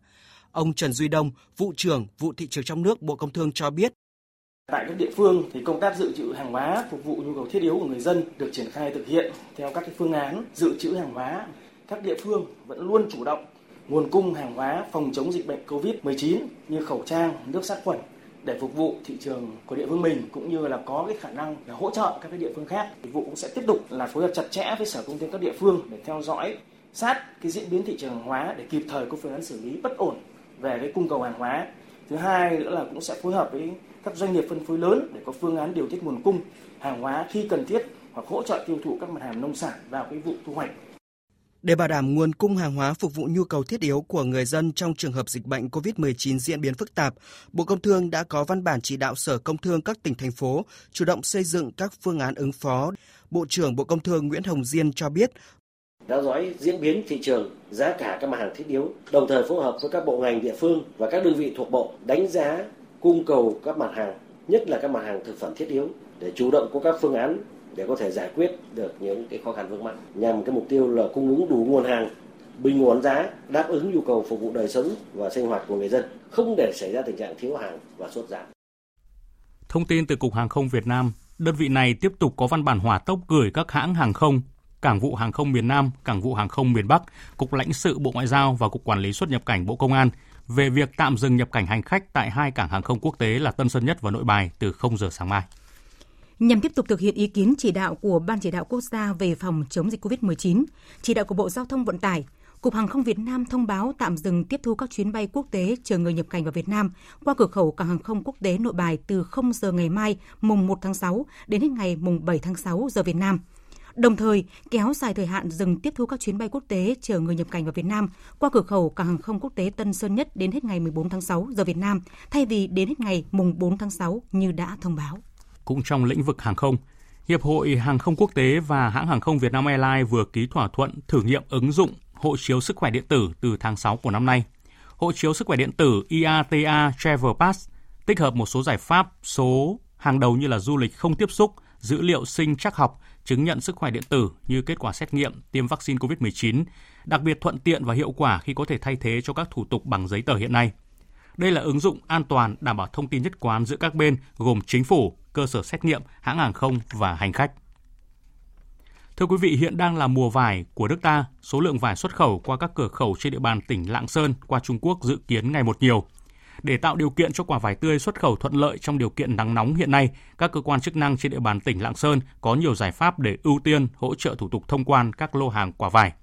Ông Trần Duy Đông, vụ trưởng vụ thị trường trong nước Bộ Công Thương cho biết Tại các địa phương thì công tác dự trữ hàng hóa phục vụ nhu cầu thiết yếu của người dân được triển khai thực hiện theo các cái phương án dự trữ hàng hóa. Các địa phương vẫn luôn chủ động nguồn cung hàng hóa phòng chống dịch bệnh COVID-19 như khẩu trang, nước sát khuẩn để phục vụ thị trường của địa phương mình cũng như là có cái khả năng để hỗ trợ các cái địa phương khác. Dịch vụ cũng sẽ tiếp tục là phối hợp chặt chẽ với Sở Công Thương các địa phương để theo dõi sát cái diễn biến thị trường hàng hóa để kịp thời có phương án xử lý bất ổn về cái cung cầu hàng hóa. Thứ hai nữa là cũng sẽ phối hợp với các doanh nghiệp phân phối lớn để có phương án điều tiết nguồn cung hàng hóa khi cần thiết hoặc hỗ trợ tiêu thụ các mặt hàng nông sản vào cái vụ thu hoạch để bảo đảm nguồn cung hàng hóa phục vụ nhu cầu thiết yếu của người dân trong trường hợp dịch bệnh COVID-19 diễn biến phức tạp, Bộ Công Thương đã có văn bản chỉ đạo Sở Công Thương các tỉnh thành phố chủ động xây dựng các phương án ứng phó. Bộ trưởng Bộ Công Thương Nguyễn Hồng Diên cho biết theo dõi diễn biến thị trường, giá cả các mặt hàng thiết yếu, đồng thời phối hợp với các bộ ngành địa phương và các đơn vị thuộc bộ đánh giá cung cầu các mặt hàng, nhất là các mặt hàng thực phẩm thiết yếu để chủ động có các phương án để có thể giải quyết được những cái khó khăn vướng mắc nhằm cái mục tiêu là cung ứng đủ nguồn hàng bình ổn giá đáp ứng nhu cầu phục vụ đời sống và sinh hoạt của người dân không để xảy ra tình trạng thiếu hàng và sốt giảm. Thông tin từ Cục Hàng không Việt Nam, đơn vị này tiếp tục có văn bản hỏa tốc gửi các hãng hàng không, Cảng vụ Hàng không miền Nam, Cảng vụ Hàng không miền Bắc, Cục lãnh sự Bộ Ngoại giao và Cục Quản lý xuất nhập cảnh Bộ Công an về việc tạm dừng nhập cảnh hành khách tại hai cảng hàng không quốc tế là Tân Sơn Nhất và Nội Bài từ 0 giờ sáng mai. Nhằm tiếp tục thực hiện ý kiến chỉ đạo của Ban chỉ đạo quốc gia về phòng chống dịch COVID-19, chỉ đạo của Bộ Giao thông Vận tải, Cục Hàng không Việt Nam thông báo tạm dừng tiếp thu các chuyến bay quốc tế chờ người nhập cảnh vào Việt Nam qua cửa khẩu cảng hàng không quốc tế Nội Bài từ 0 giờ ngày mai mùng 1 tháng 6 đến hết ngày mùng 7 tháng 6 giờ Việt Nam. Đồng thời, kéo dài thời hạn dừng tiếp thu các chuyến bay quốc tế chờ người nhập cảnh vào Việt Nam qua cửa khẩu cảng hàng không quốc tế Tân Sơn Nhất đến hết ngày 14 tháng 6 giờ Việt Nam, thay vì đến hết ngày mùng 4 tháng 6 như đã thông báo. Cũng trong lĩnh vực hàng không, Hiệp hội Hàng không Quốc tế và hãng hàng không Việt Nam Airlines vừa ký thỏa thuận thử nghiệm ứng dụng hộ chiếu sức khỏe điện tử từ tháng 6 của năm nay. Hộ chiếu sức khỏe điện tử IATA Travel Pass tích hợp một số giải pháp số hàng đầu như là du lịch không tiếp xúc, dữ liệu sinh chắc học, chứng nhận sức khỏe điện tử như kết quả xét nghiệm tiêm vaccine COVID-19, đặc biệt thuận tiện và hiệu quả khi có thể thay thế cho các thủ tục bằng giấy tờ hiện nay. Đây là ứng dụng an toàn đảm bảo thông tin nhất quán giữa các bên gồm chính phủ, cơ sở xét nghiệm, hãng hàng không và hành khách. Thưa quý vị, hiện đang là mùa vải của nước ta. Số lượng vải xuất khẩu qua các cửa khẩu trên địa bàn tỉnh Lạng Sơn qua Trung Quốc dự kiến ngày một nhiều. Để tạo điều kiện cho quả vải tươi xuất khẩu thuận lợi trong điều kiện nắng nóng hiện nay, các cơ quan chức năng trên địa bàn tỉnh Lạng Sơn có nhiều giải pháp để ưu tiên hỗ trợ thủ tục thông quan các lô hàng quả vải.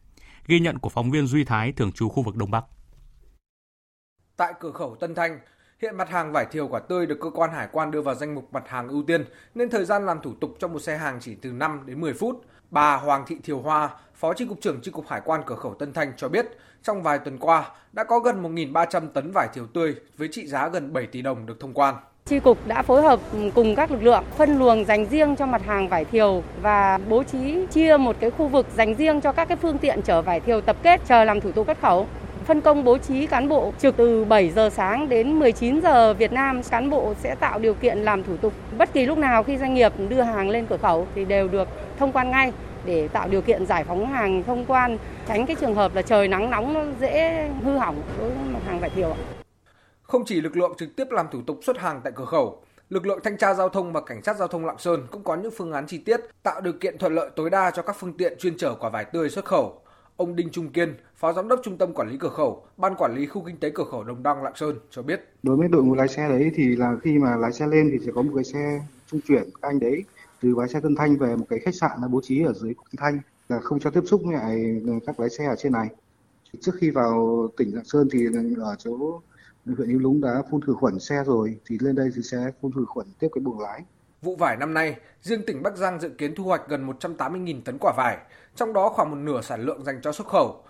Ghi nhận của phóng viên Duy Thái thường trú khu vực Đông Bắc. Tại cửa khẩu Tân Thanh, hiện mặt hàng vải thiều quả tươi được cơ quan hải quan đưa vào danh mục mặt hàng ưu tiên nên thời gian làm thủ tục trong một xe hàng chỉ từ 5 đến 10 phút. Bà Hoàng Thị Thiều Hoa, Phó Chi cục trưởng Chi cục Hải quan cửa khẩu Tân Thanh cho biết, trong vài tuần qua đã có gần 1.300 tấn vải thiều tươi với trị giá gần 7 tỷ đồng được thông quan. Chi cục đã phối hợp cùng các lực lượng phân luồng dành riêng cho mặt hàng vải thiều và bố trí chia một cái khu vực dành riêng cho các cái phương tiện chở vải thiều tập kết chờ làm thủ tục xuất khẩu phân công bố trí cán bộ trực từ 7 giờ sáng đến 19 giờ Việt Nam. Cán bộ sẽ tạo điều kiện làm thủ tục bất kỳ lúc nào khi doanh nghiệp đưa hàng lên cửa khẩu thì đều được thông quan ngay để tạo điều kiện giải phóng hàng thông quan, tránh cái trường hợp là trời nắng nóng nó dễ hư hỏng đối với mặt hàng vải thiều. Không chỉ lực lượng trực tiếp làm thủ tục xuất hàng tại cửa khẩu, lực lượng thanh tra giao thông và cảnh sát giao thông Lạng Sơn cũng có những phương án chi tiết tạo điều kiện thuận lợi tối đa cho các phương tiện chuyên chở quả vải tươi xuất khẩu. Ông Đinh Trung Kiên, Phó Giám đốc Trung tâm Quản lý Cửa khẩu, Ban Quản lý Khu Kinh tế Cửa khẩu Đồng Đăng Lạng Sơn cho biết. Đối với đội ngũ lái xe đấy thì là khi mà lái xe lên thì sẽ có một cái xe trung chuyển các anh đấy từ bãi xe Tân Thanh về một cái khách sạn là bố trí ở dưới Tân Thanh là không cho tiếp xúc với lại các lái xe ở trên này. Trước khi vào tỉnh Lạng Sơn thì ở chỗ huyện Hữu Lũng đã phun khử khuẩn xe rồi thì lên đây thì sẽ phun khử khuẩn tiếp cái buồng lái. Vụ vải năm nay, riêng tỉnh Bắc Giang dự kiến thu hoạch gần 180.000 tấn quả vải, trong đó khoảng một nửa sản lượng dành cho xuất khẩu.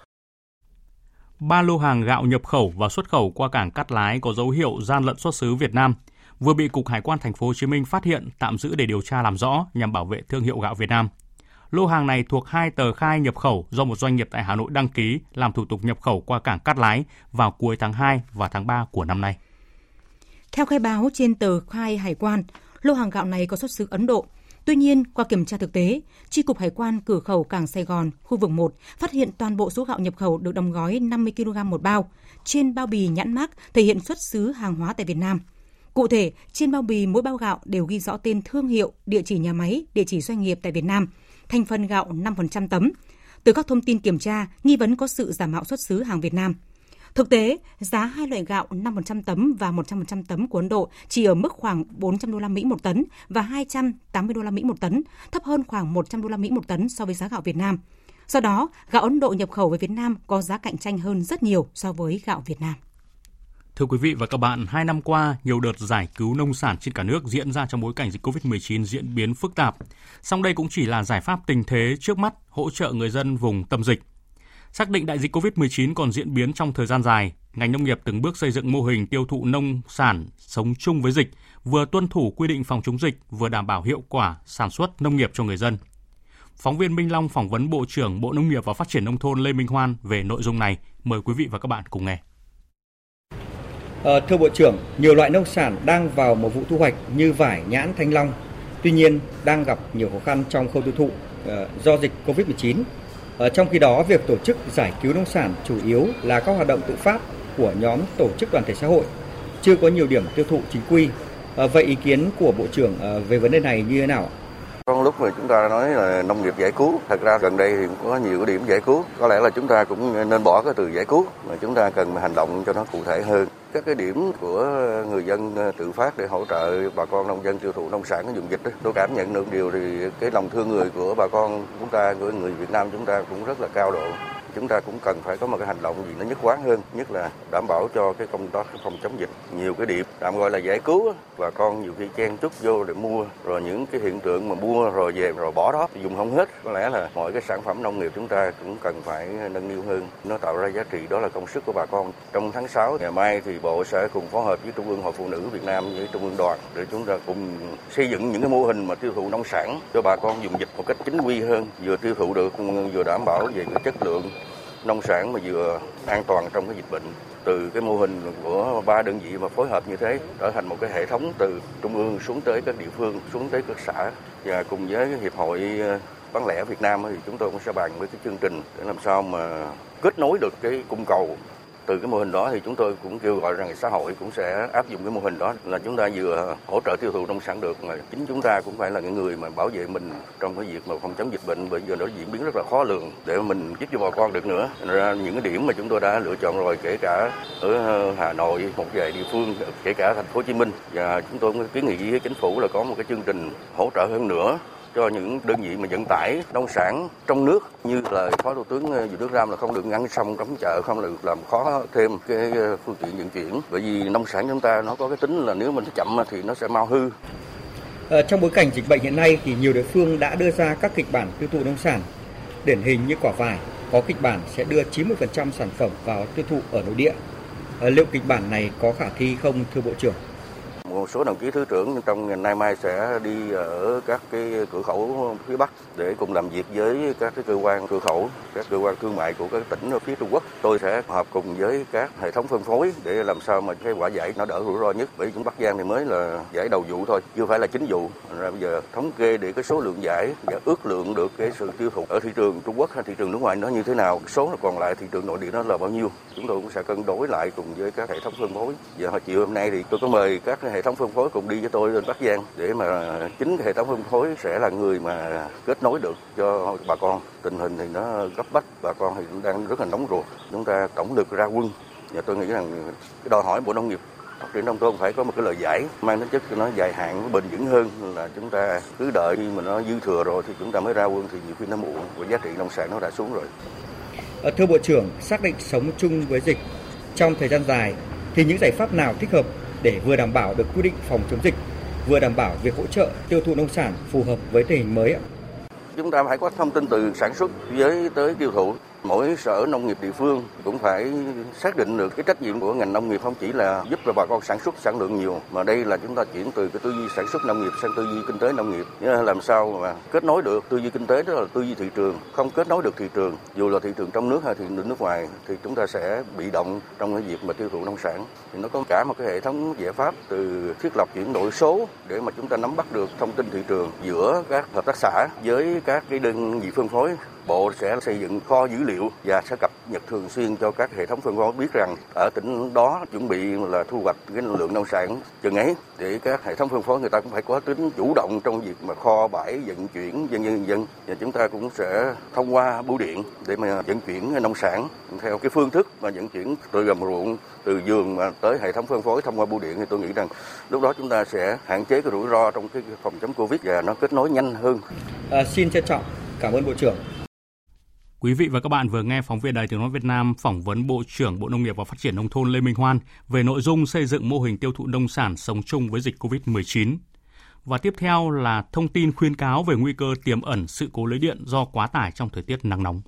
Ba lô hàng gạo nhập khẩu và xuất khẩu qua cảng Cát Lái có dấu hiệu gian lận xuất xứ Việt Nam vừa bị Cục Hải quan Thành phố Hồ Chí Minh phát hiện tạm giữ để điều tra làm rõ nhằm bảo vệ thương hiệu gạo Việt Nam. Lô hàng này thuộc hai tờ khai nhập khẩu do một doanh nghiệp tại Hà Nội đăng ký làm thủ tục nhập khẩu qua cảng Cát Lái vào cuối tháng 2 và tháng 3 của năm nay. Theo khai báo trên tờ khai hải quan, lô hàng gạo này có xuất xứ Ấn Độ. Tuy nhiên, qua kiểm tra thực tế, Tri cục Hải quan cửa khẩu cảng Sài Gòn, khu vực 1 phát hiện toàn bộ số gạo nhập khẩu được đóng gói 50 kg một bao, trên bao bì nhãn mác thể hiện xuất xứ hàng hóa tại Việt Nam. Cụ thể, trên bao bì mỗi bao gạo đều ghi rõ tên thương hiệu, địa chỉ nhà máy, địa chỉ doanh nghiệp tại Việt Nam, thành phần gạo 5% tấm. Từ các thông tin kiểm tra, nghi vấn có sự giả mạo xuất xứ hàng Việt Nam – Thực tế, giá hai loại gạo 5% tấm và 100% tấm của Ấn Độ chỉ ở mức khoảng 400 đô la Mỹ một tấn và 280 đô la Mỹ một tấn, thấp hơn khoảng 100 đô la Mỹ một tấn so với giá gạo Việt Nam. Do đó, gạo Ấn Độ nhập khẩu về Việt Nam có giá cạnh tranh hơn rất nhiều so với gạo Việt Nam. Thưa quý vị và các bạn, hai năm qua, nhiều đợt giải cứu nông sản trên cả nước diễn ra trong bối cảnh dịch COVID-19 diễn biến phức tạp. Song đây cũng chỉ là giải pháp tình thế trước mắt hỗ trợ người dân vùng tâm dịch. Xác định đại dịch COVID-19 còn diễn biến trong thời gian dài, ngành nông nghiệp từng bước xây dựng mô hình tiêu thụ nông sản sống chung với dịch, vừa tuân thủ quy định phòng chống dịch, vừa đảm bảo hiệu quả sản xuất nông nghiệp cho người dân. Phóng viên Minh Long phỏng vấn Bộ trưởng Bộ Nông nghiệp và Phát triển Nông thôn Lê Minh Hoan về nội dung này. Mời quý vị và các bạn cùng nghe. À, thưa Bộ trưởng, nhiều loại nông sản đang vào một vụ thu hoạch như vải, nhãn, thanh long. Tuy nhiên, đang gặp nhiều khó khăn trong khâu tiêu thụ uh, do dịch COVID-19 ở trong khi đó, việc tổ chức giải cứu nông sản chủ yếu là các hoạt động tự phát của nhóm tổ chức đoàn thể xã hội, chưa có nhiều điểm tiêu thụ chính quy. À, vậy ý kiến của Bộ trưởng à, về vấn đề này như thế nào? Có lúc mà chúng ta nói là nông nghiệp giải cứu, thật ra gần đây thì cũng có nhiều cái điểm giải cứu. Có lẽ là chúng ta cũng nên bỏ cái từ giải cứu, mà chúng ta cần hành động cho nó cụ thể hơn các cái điểm của người dân ờ, tự phát để hỗ trợ bà con nông dân tiêu thụ nông sản ở vùng dịch đó. tôi cảm nhận được điều thì cái lòng thương người của bà con chúng ta của người Việt Nam chúng ta cũng rất là cao độ chúng ta cũng cần phải có một cái hành động gì nó nhất quán hơn, nhất là đảm bảo cho cái công tác phòng chống dịch. Nhiều cái điểm tạm gọi là giải cứu và con nhiều khi chen chúc vô để mua, rồi những cái hiện tượng mà mua rồi về rồi bỏ đó, dùng không hết. Có lẽ là mọi cái sản phẩm nông nghiệp chúng ta cũng cần phải nâng niu hơn, nó tạo ra giá trị, đó là công sức của bà con. Trong tháng 6 ngày mai thì bộ sẽ cùng phối hợp với trung ương hội phụ nữ Việt Nam với trung ương đoàn để chúng ta cùng xây dựng những cái mô hình mà tiêu thụ nông sản cho bà con dùng dịch một cách chính quy hơn, vừa tiêu thụ được, vừa đảm bảo về cái chất lượng nông sản mà vừa an toàn trong cái dịch bệnh, từ cái mô hình của ba đơn vị mà phối hợp như thế, trở thành một cái hệ thống từ trung ương xuống tới các địa phương, xuống tới các xã. Và cùng với hiệp hội ờ, bán lẻ Việt Nam thì chúng tôi cũng sẽ bàn với cái chương trình để làm sao mà kết nối được cái cung cầu từ cái mô hình đó thì chúng tôi cũng kêu gọi rằng xã hội cũng sẽ áp dụng cái mô hình đó, là chúng ta vừa hỗ trợ tiêu thụ nông sản được, mà chính chúng ta cũng phải là những người mà bảo vệ mình trong cái việc mà phòng chống dịch bệnh bây giờ nó diễn biến rất là khó lường để mình giúp cho bà con được nữa. Nên ra những cái điểm mà chúng tôi đã lựa chọn rồi, kể cả ở ờ, Hà Nội, một vài địa phương, kể cả thành phố Hồ Chí Minh, và chúng tôi cũng kiến nghị với chính phủ là có một cái chương trình hỗ trợ hơn nữa cho những đơn vị mà vận tải nông sản trong nước như là phó thủ tướng ờ, Vũ Đức Ram là không được ngăn sông cấm chợ không được làm khó thêm cái ờ, phương tiện vận chuyển bởi vì nông sản chúng ta nó có cái tính là nếu mình chậm thì nó sẽ mau hư À, trong bối cảnh dịch bệnh hiện nay thì nhiều địa phương đã đưa ra các kịch bản tiêu thụ nông sản. Điển hình như quả vải có kịch bản sẽ đưa 90% sản phẩm vào tiêu thụ ở nội địa. À, liệu kịch bản này có khả thi không thưa Bộ trưởng? Một số đồng chí thứ trưởng trong ngày nay mai sẽ đi ở các cái cửa khẩu phía Bắc để cùng làm việc với các cái cơ quan cửa khẩu, các cơ quan thương mại của các tỉnh ở phía Trung Quốc. Tôi sẽ hợp cùng với các hệ thống phân phối để làm sao mà cái quả giải nó đỡ rủi ro nhất. Bởi chúng Bắc Giang thì mới là giải đầu vụ thôi, chưa phải là chính vụ. Ra bây giờ thống kê để cái số lượng giải và ước lượng được cái sự tiêu thụ ở thị trường Trung Quốc hay thị trường nước ngoài nó như thế nào, số còn lại thị trường nội địa nó là bao nhiêu. Chúng tôi cũng sẽ cân đối lại cùng với các hệ thống phân phối. Và chiều hôm nay thì tôi có mời các hệ thống phân phối cùng đi với tôi lên Bắc Giang để mà chính hệ thống phân phối sẽ là người mà kết nối được cho bà con. Tình hình thì nó gấp bách, bà con thì cũng đang rất là nóng ruột. Chúng ta tổng lực ra quân và tôi nghĩ rằng cái đòi hỏi Bộ Nông nghiệp phát triển nông thôn phải có một cái lời giải mang tính chất nó dài hạn bền vững hơn là chúng ta cứ đợi khi mà nó dư thừa rồi thì chúng ta mới ra quân thì nhiều khi nó muộn và giá trị nông sản nó đã xuống rồi. Ờ, thưa Bộ trưởng, xác định sống chung với dịch trong thời gian dài thì những giải pháp nào thích hợp để vừa đảm bảo được quy định phòng chống dịch, vừa đảm bảo việc hỗ trợ tiêu thụ nông sản phù hợp với tình hình mới ạ? Chúng ta phải có thông tin từ sản xuất với tới tiêu thụ mỗi sở nông nghiệp địa phương cũng phải xác định được cái trách nhiệm của ngành nông nghiệp không chỉ là giúp cho bà con sản xuất, sản lượng nhiều, mà đây là chúng ta chuyển từ cái tư duy sản xuất nông nghiệp sang tư duy kinh tế nông nghiệp. Làm sao mà kết nối được tư duy kinh tế, đó là tư duy thị trường, không kết nối được thị trường. Dù là thị trường trong nước hay thị trường nước ngoài thì chúng ta sẽ bị động trong cái việc mà tiêu thụ nông sản. Thì nó có cả một cái hệ thống giải pháp từ thiết lập chuyển đổi số để mà chúng ta nắm bắt được thông tin thị trường giữa các hợp tác xã với các cái đơn vị phân phối. Bộ sẽ xây dựng kho dữ liệu và sẽ cập nhật thường xuyên cho các hệ thống phân phối biết rằng ở tỉnh đó chuẩn bị là thu hoạch cái lượng nông sản chừng ấy để các hệ thống phân phối người ta cũng phải có tính chủ động trong việc mà kho bãi vận chuyển dân dân dân và chúng ta cũng sẽ thông qua bưu điện để mà vận chuyển nông sản theo cái phương thức mà vận chuyển từ gầm ruộng từ vườn mà tới hệ thống phân phối thông qua bưu điện thì tôi nghĩ rằng lúc đó chúng ta sẽ hạn chế cái rủi ro trong cái phòng chống covid và nó kết nối nhanh hơn. À, xin trân trọng cảm ơn bộ trưởng. Quý vị và các bạn vừa nghe phóng viên Đài Tiếng nói Việt Nam phỏng vấn Bộ trưởng Bộ Nông nghiệp và Phát triển nông thôn Lê Minh Hoan về nội dung xây dựng mô hình tiêu thụ nông sản sống chung với dịch COVID-19. Và tiếp theo là thông tin khuyên cáo về nguy cơ tiềm ẩn sự cố lưới điện do quá tải trong thời tiết nắng nóng.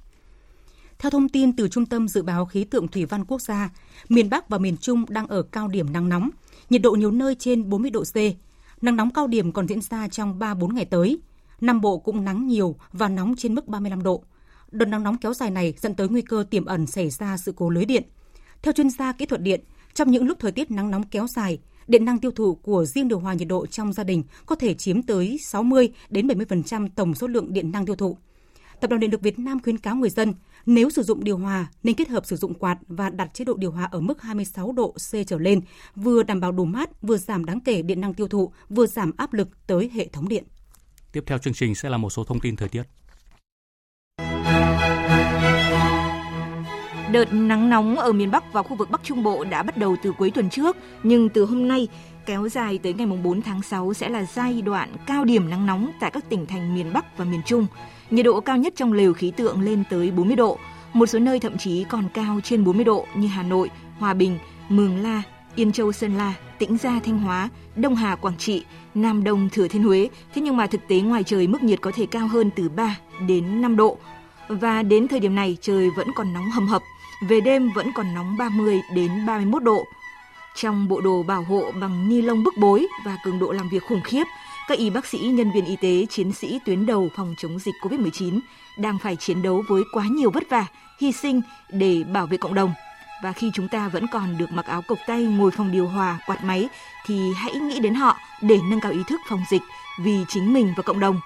Theo thông tin từ Trung tâm Dự báo Khí tượng Thủy văn Quốc gia, miền Bắc và miền Trung đang ở cao điểm nắng nóng, nhiệt độ nhiều nơi trên 40 độ C. Nắng nóng cao điểm còn diễn ra trong 3-4 ngày tới. Nam Bộ cũng nắng nhiều và nóng trên mức 35 độ đợt nắng nóng kéo dài này dẫn tới nguy cơ tiềm ẩn xảy ra sự cố lưới điện. Theo chuyên gia kỹ thuật điện, trong những lúc thời tiết nắng nóng kéo dài, điện năng tiêu thụ của riêng điều hòa nhiệt độ trong gia đình có thể chiếm tới 60 đến 70% tổng số lượng điện năng tiêu thụ. Tập đoàn Điện lực Việt Nam khuyến cáo người dân nếu sử dụng điều hòa nên kết hợp sử dụng quạt và đặt chế độ điều hòa ở mức 26 độ C trở lên, vừa đảm bảo đủ mát, vừa giảm đáng kể điện năng tiêu thụ, vừa giảm áp lực tới hệ thống điện. Tiếp theo chương trình sẽ là một số thông tin thời tiết. Đợt nắng nóng ở miền Bắc và khu vực Bắc Trung Bộ đã bắt đầu từ cuối tuần trước, nhưng từ hôm nay kéo dài tới ngày 4 tháng 6 sẽ là giai đoạn cao điểm nắng nóng tại các tỉnh thành miền Bắc và miền Trung. Nhiệt độ cao nhất trong lều khí tượng lên tới 40 độ, một số nơi thậm chí còn cao trên 40 độ như Hà Nội, Hòa Bình, Mường La, Yên Châu Sơn La, Tĩnh Gia Thanh Hóa, Đông Hà Quảng Trị, Nam Đông Thừa Thiên Huế. Thế nhưng mà thực tế ngoài trời mức nhiệt có thể cao hơn từ 3 đến 5 độ. Và đến thời điểm này trời vẫn còn nóng hầm hập, về đêm vẫn còn nóng 30 đến 31 độ. Trong bộ đồ bảo hộ bằng ni lông bức bối và cường độ làm việc khủng khiếp, các y bác sĩ, nhân viên y tế, chiến sĩ tuyến đầu phòng chống dịch COVID-19 đang phải chiến đấu với quá nhiều vất vả, hy sinh để bảo vệ cộng đồng. Và khi chúng ta vẫn còn được mặc áo cộc tay ngồi phòng điều hòa, quạt máy thì hãy nghĩ đến họ để nâng cao ý thức phòng dịch vì chính mình và cộng đồng.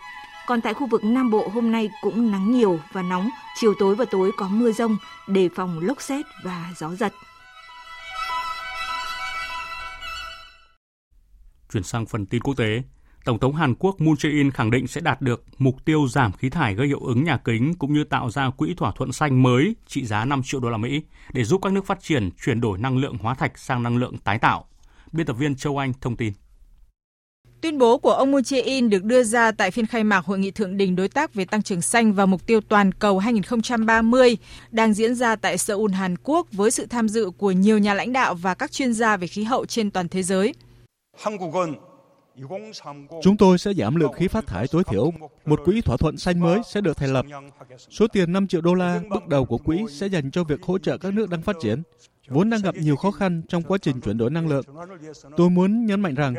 Còn tại khu vực Nam Bộ hôm nay cũng nắng nhiều và nóng, chiều tối và tối có mưa rông, đề phòng lốc xét và gió giật. Chuyển sang phần tin quốc tế, Tổng thống Hàn Quốc Moon Jae-in khẳng định sẽ đạt được mục tiêu giảm khí thải gây hiệu ứng nhà kính cũng như tạo ra quỹ thỏa thuận xanh mới trị giá 5 triệu đô la Mỹ để giúp các nước phát triển chuyển đổi năng lượng hóa thạch sang năng lượng tái tạo. Biên tập viên Châu Anh thông tin. Tuyên bố của ông Moon Jae-in được đưa ra tại phiên khai mạc Hội nghị Thượng đỉnh Đối tác về Tăng trưởng Xanh và Mục tiêu Toàn cầu 2030 đang diễn ra tại Seoul, Hàn Quốc với sự tham dự của nhiều nhà lãnh đạo và các chuyên gia về khí hậu trên toàn thế giới. Chúng tôi sẽ giảm lượng khí phát thải tối thiểu. Một quỹ thỏa thuận xanh mới sẽ được thành lập. Số tiền 5 triệu đô la bước đầu của quỹ sẽ dành cho việc hỗ trợ các nước đang phát triển vốn đang gặp nhiều khó khăn trong quá trình chuyển đổi năng lượng. Tôi muốn nhấn mạnh rằng,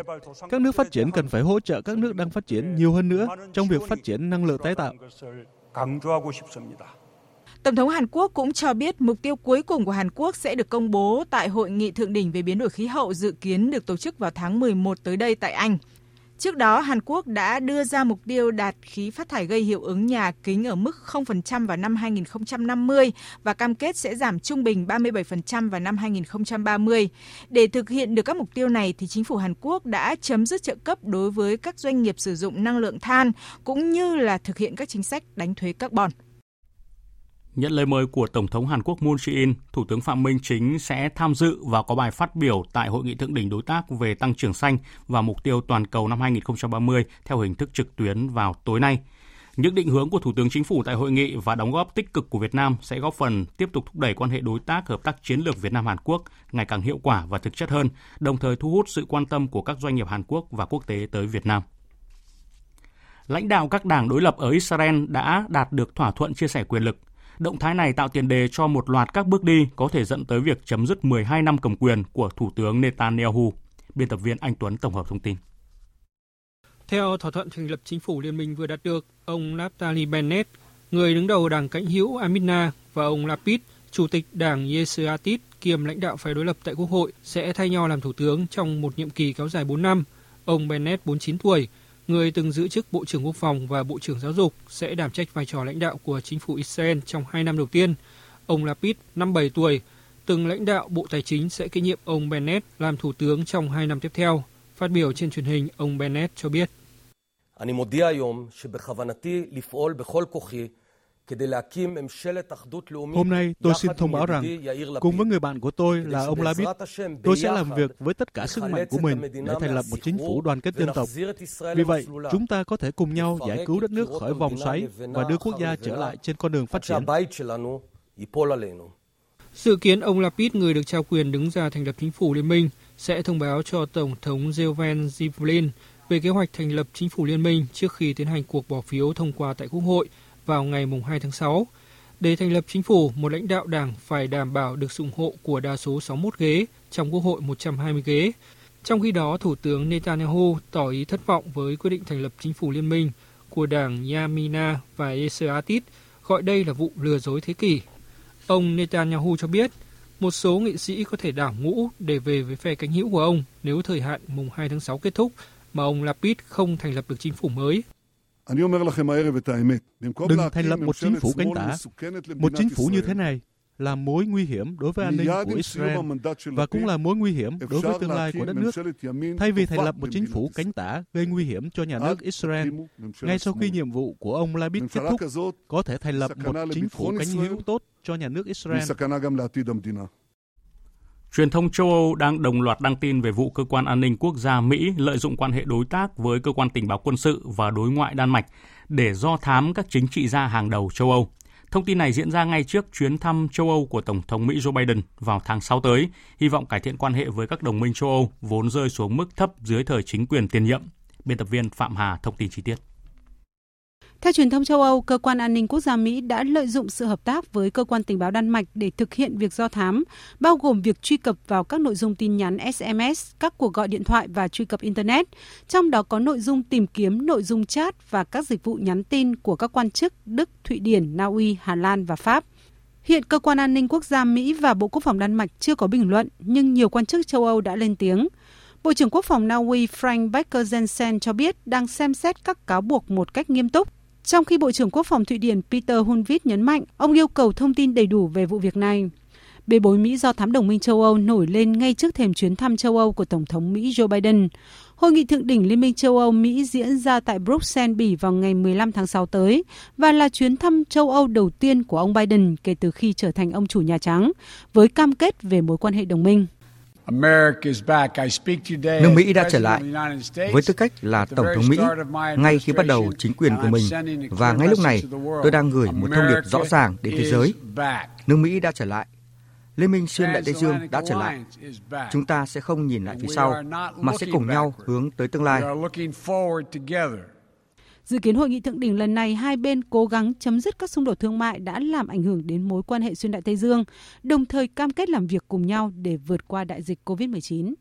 các nước phát triển cần phải hỗ trợ các nước đang phát triển nhiều hơn nữa trong việc phát triển năng lượng tái tạo. Tổng thống Hàn Quốc cũng cho biết mục tiêu cuối cùng của Hàn Quốc sẽ được công bố tại hội nghị thượng đỉnh về biến đổi khí hậu dự kiến được tổ chức vào tháng 11 tới đây tại Anh. Trước đó, Hàn Quốc đã đưa ra mục tiêu đạt khí phát thải gây hiệu ứng nhà kính ở mức 0% vào năm 2050 và cam kết sẽ giảm trung bình 37% vào năm 2030. Để thực hiện được các mục tiêu này thì chính phủ Hàn Quốc đã chấm dứt trợ cấp đối với các doanh nghiệp sử dụng năng lượng than cũng như là thực hiện các chính sách đánh thuế carbon. Nhận lời mời của Tổng thống Hàn Quốc Moon Jae-in, Thủ tướng Phạm Minh Chính sẽ tham dự và có bài phát biểu tại Hội nghị thượng đỉnh đối tác về tăng trưởng xanh và mục tiêu toàn cầu năm 2030 theo hình thức trực tuyến vào tối nay. Những định hướng của Thủ tướng Chính phủ tại hội nghị và đóng góp tích cực của Việt Nam sẽ góp phần tiếp tục thúc đẩy quan hệ đối tác hợp tác chiến lược Việt Nam Hàn Quốc ngày càng hiệu quả và thực chất hơn, đồng thời thu hút sự quan tâm của các doanh nghiệp Hàn Quốc và quốc tế tới Việt Nam lãnh đạo các đảng đối lập ở Israel đã đạt được thỏa thuận chia sẻ quyền lực. Động thái này tạo tiền đề cho một loạt các bước đi có thể dẫn tới việc chấm dứt 12 năm cầm quyền của Thủ tướng Netanyahu. Biên tập viên Anh Tuấn tổng hợp thông tin. Theo thỏa thuận thành lập chính phủ liên minh vừa đạt được, ông Naftali Bennett, người đứng đầu đảng cánh hữu Amina và ông Lapid, chủ tịch đảng Yesuatit kiêm lãnh đạo phái đối lập tại Quốc hội sẽ thay nhau làm thủ tướng trong một nhiệm kỳ kéo dài 4 năm. Ông Bennett 49 tuổi, người từng giữ chức Bộ trưởng Quốc phòng và Bộ trưởng Giáo dục, sẽ đảm trách vai trò lãnh đạo của chính phủ Israel trong hai năm đầu tiên. Ông Lapid, 57 tuổi, từng lãnh đạo Bộ Tài chính sẽ kế nhiệm ông Bennett làm thủ tướng trong hai năm tiếp theo. Phát biểu trên truyền hình, ông Bennett cho biết. Hôm nay tôi xin thông báo rằng, cùng với người bạn của tôi là ông Labid, tôi sẽ làm việc với tất cả sức mạnh của mình để thành lập một chính phủ đoàn kết dân tộc. Vì vậy, chúng ta có thể cùng nhau giải cứu đất nước khỏi vòng xoáy và đưa quốc gia trở lại trên con đường phát triển. Dự kiến ông Lapid, người được trao quyền đứng ra thành lập chính phủ liên minh, sẽ thông báo cho Tổng thống Reuven Rivlin về kế hoạch thành lập chính phủ liên minh trước khi tiến hành cuộc bỏ phiếu thông qua tại Quốc hội vào ngày 2 tháng 6. Để thành lập chính phủ, một lãnh đạo đảng phải đảm bảo được sự ủng hộ của đa số 61 ghế, trong Quốc hội 120 ghế. Trong khi đó, Thủ tướng Netanyahu tỏ ý thất vọng với quyết định thành lập chính phủ liên minh của đảng Yamina và Yasser Artit, gọi đây là vụ lừa dối thế kỷ. Ông Netanyahu cho biết, một số nghị sĩ có thể đảo ngũ để về với phe cánh hữu của ông nếu thời hạn mùng 2 tháng 6 kết thúc mà ông Lapid không thành lập được chính phủ mới. Đừng thành lập một chính phủ cánh tả. Một chính phủ như thế này là mối nguy hiểm đối với an ninh của Israel và cũng là mối nguy hiểm đối với tương lai của đất nước. Thay vì thành lập một chính phủ cánh tả gây nguy hiểm cho nhà nước Israel, ngay sau khi nhiệm vụ của ông Labid kết thúc, có thể thành lập một chính phủ cánh hữu tốt cho nhà nước Israel. Truyền thông châu Âu đang đồng loạt đăng tin về vụ cơ quan an ninh quốc gia Mỹ lợi dụng quan hệ đối tác với cơ quan tình báo quân sự và đối ngoại Đan Mạch để do thám các chính trị gia hàng đầu châu Âu. Thông tin này diễn ra ngay trước chuyến thăm châu Âu của Tổng thống Mỹ Joe Biden vào tháng 6 tới, hy vọng cải thiện quan hệ với các đồng minh châu Âu vốn rơi xuống mức thấp dưới thời chính quyền tiền nhiệm. Biên tập viên Phạm Hà thông tin chi tiết. Theo truyền thông châu Âu, cơ quan an ninh quốc gia Mỹ đã lợi dụng sự hợp tác với cơ quan tình báo Đan Mạch để thực hiện việc do thám, bao gồm việc truy cập vào các nội dung tin nhắn SMS, các cuộc gọi điện thoại và truy cập Internet, trong đó có nội dung tìm kiếm nội dung chat và các dịch vụ nhắn tin của các quan chức Đức, Thụy Điển, Na Uy, Hà Lan và Pháp. Hiện cơ quan an ninh quốc gia Mỹ và Bộ Quốc phòng Đan Mạch chưa có bình luận, nhưng nhiều quan chức châu Âu đã lên tiếng. Bộ trưởng Quốc phòng Na Uy Frank Becker Jensen cho biết đang xem xét các cáo buộc một cách nghiêm túc trong khi Bộ trưởng Quốc phòng Thụy Điển Peter Hunvit nhấn mạnh, ông yêu cầu thông tin đầy đủ về vụ việc này. Bê bối Mỹ do thám đồng minh châu Âu nổi lên ngay trước thềm chuyến thăm châu Âu của Tổng thống Mỹ Joe Biden. Hội nghị thượng đỉnh Liên minh châu Âu Mỹ diễn ra tại Bruxelles, Bỉ vào ngày 15 tháng 6 tới và là chuyến thăm châu Âu đầu tiên của ông Biden kể từ khi trở thành ông chủ Nhà Trắng, với cam kết về mối quan hệ đồng minh. Nước Mỹ đã trở lại với tư cách là Tổng thống Mỹ ngay khi bắt đầu chính quyền của mình và ngay lúc này tôi đang gửi một thông điệp rõ ràng đến thế giới. Nước Mỹ đã trở lại. Liên minh xuyên đại Tây Dương đã trở lại. Chúng ta sẽ không nhìn lại phía sau, mà sẽ cùng nhau hướng tới tương lai. Dự kiến hội nghị thượng đỉnh lần này hai bên cố gắng chấm dứt các xung đột thương mại đã làm ảnh hưởng đến mối quan hệ xuyên đại Tây Dương, đồng thời cam kết làm việc cùng nhau để vượt qua đại dịch COVID-19.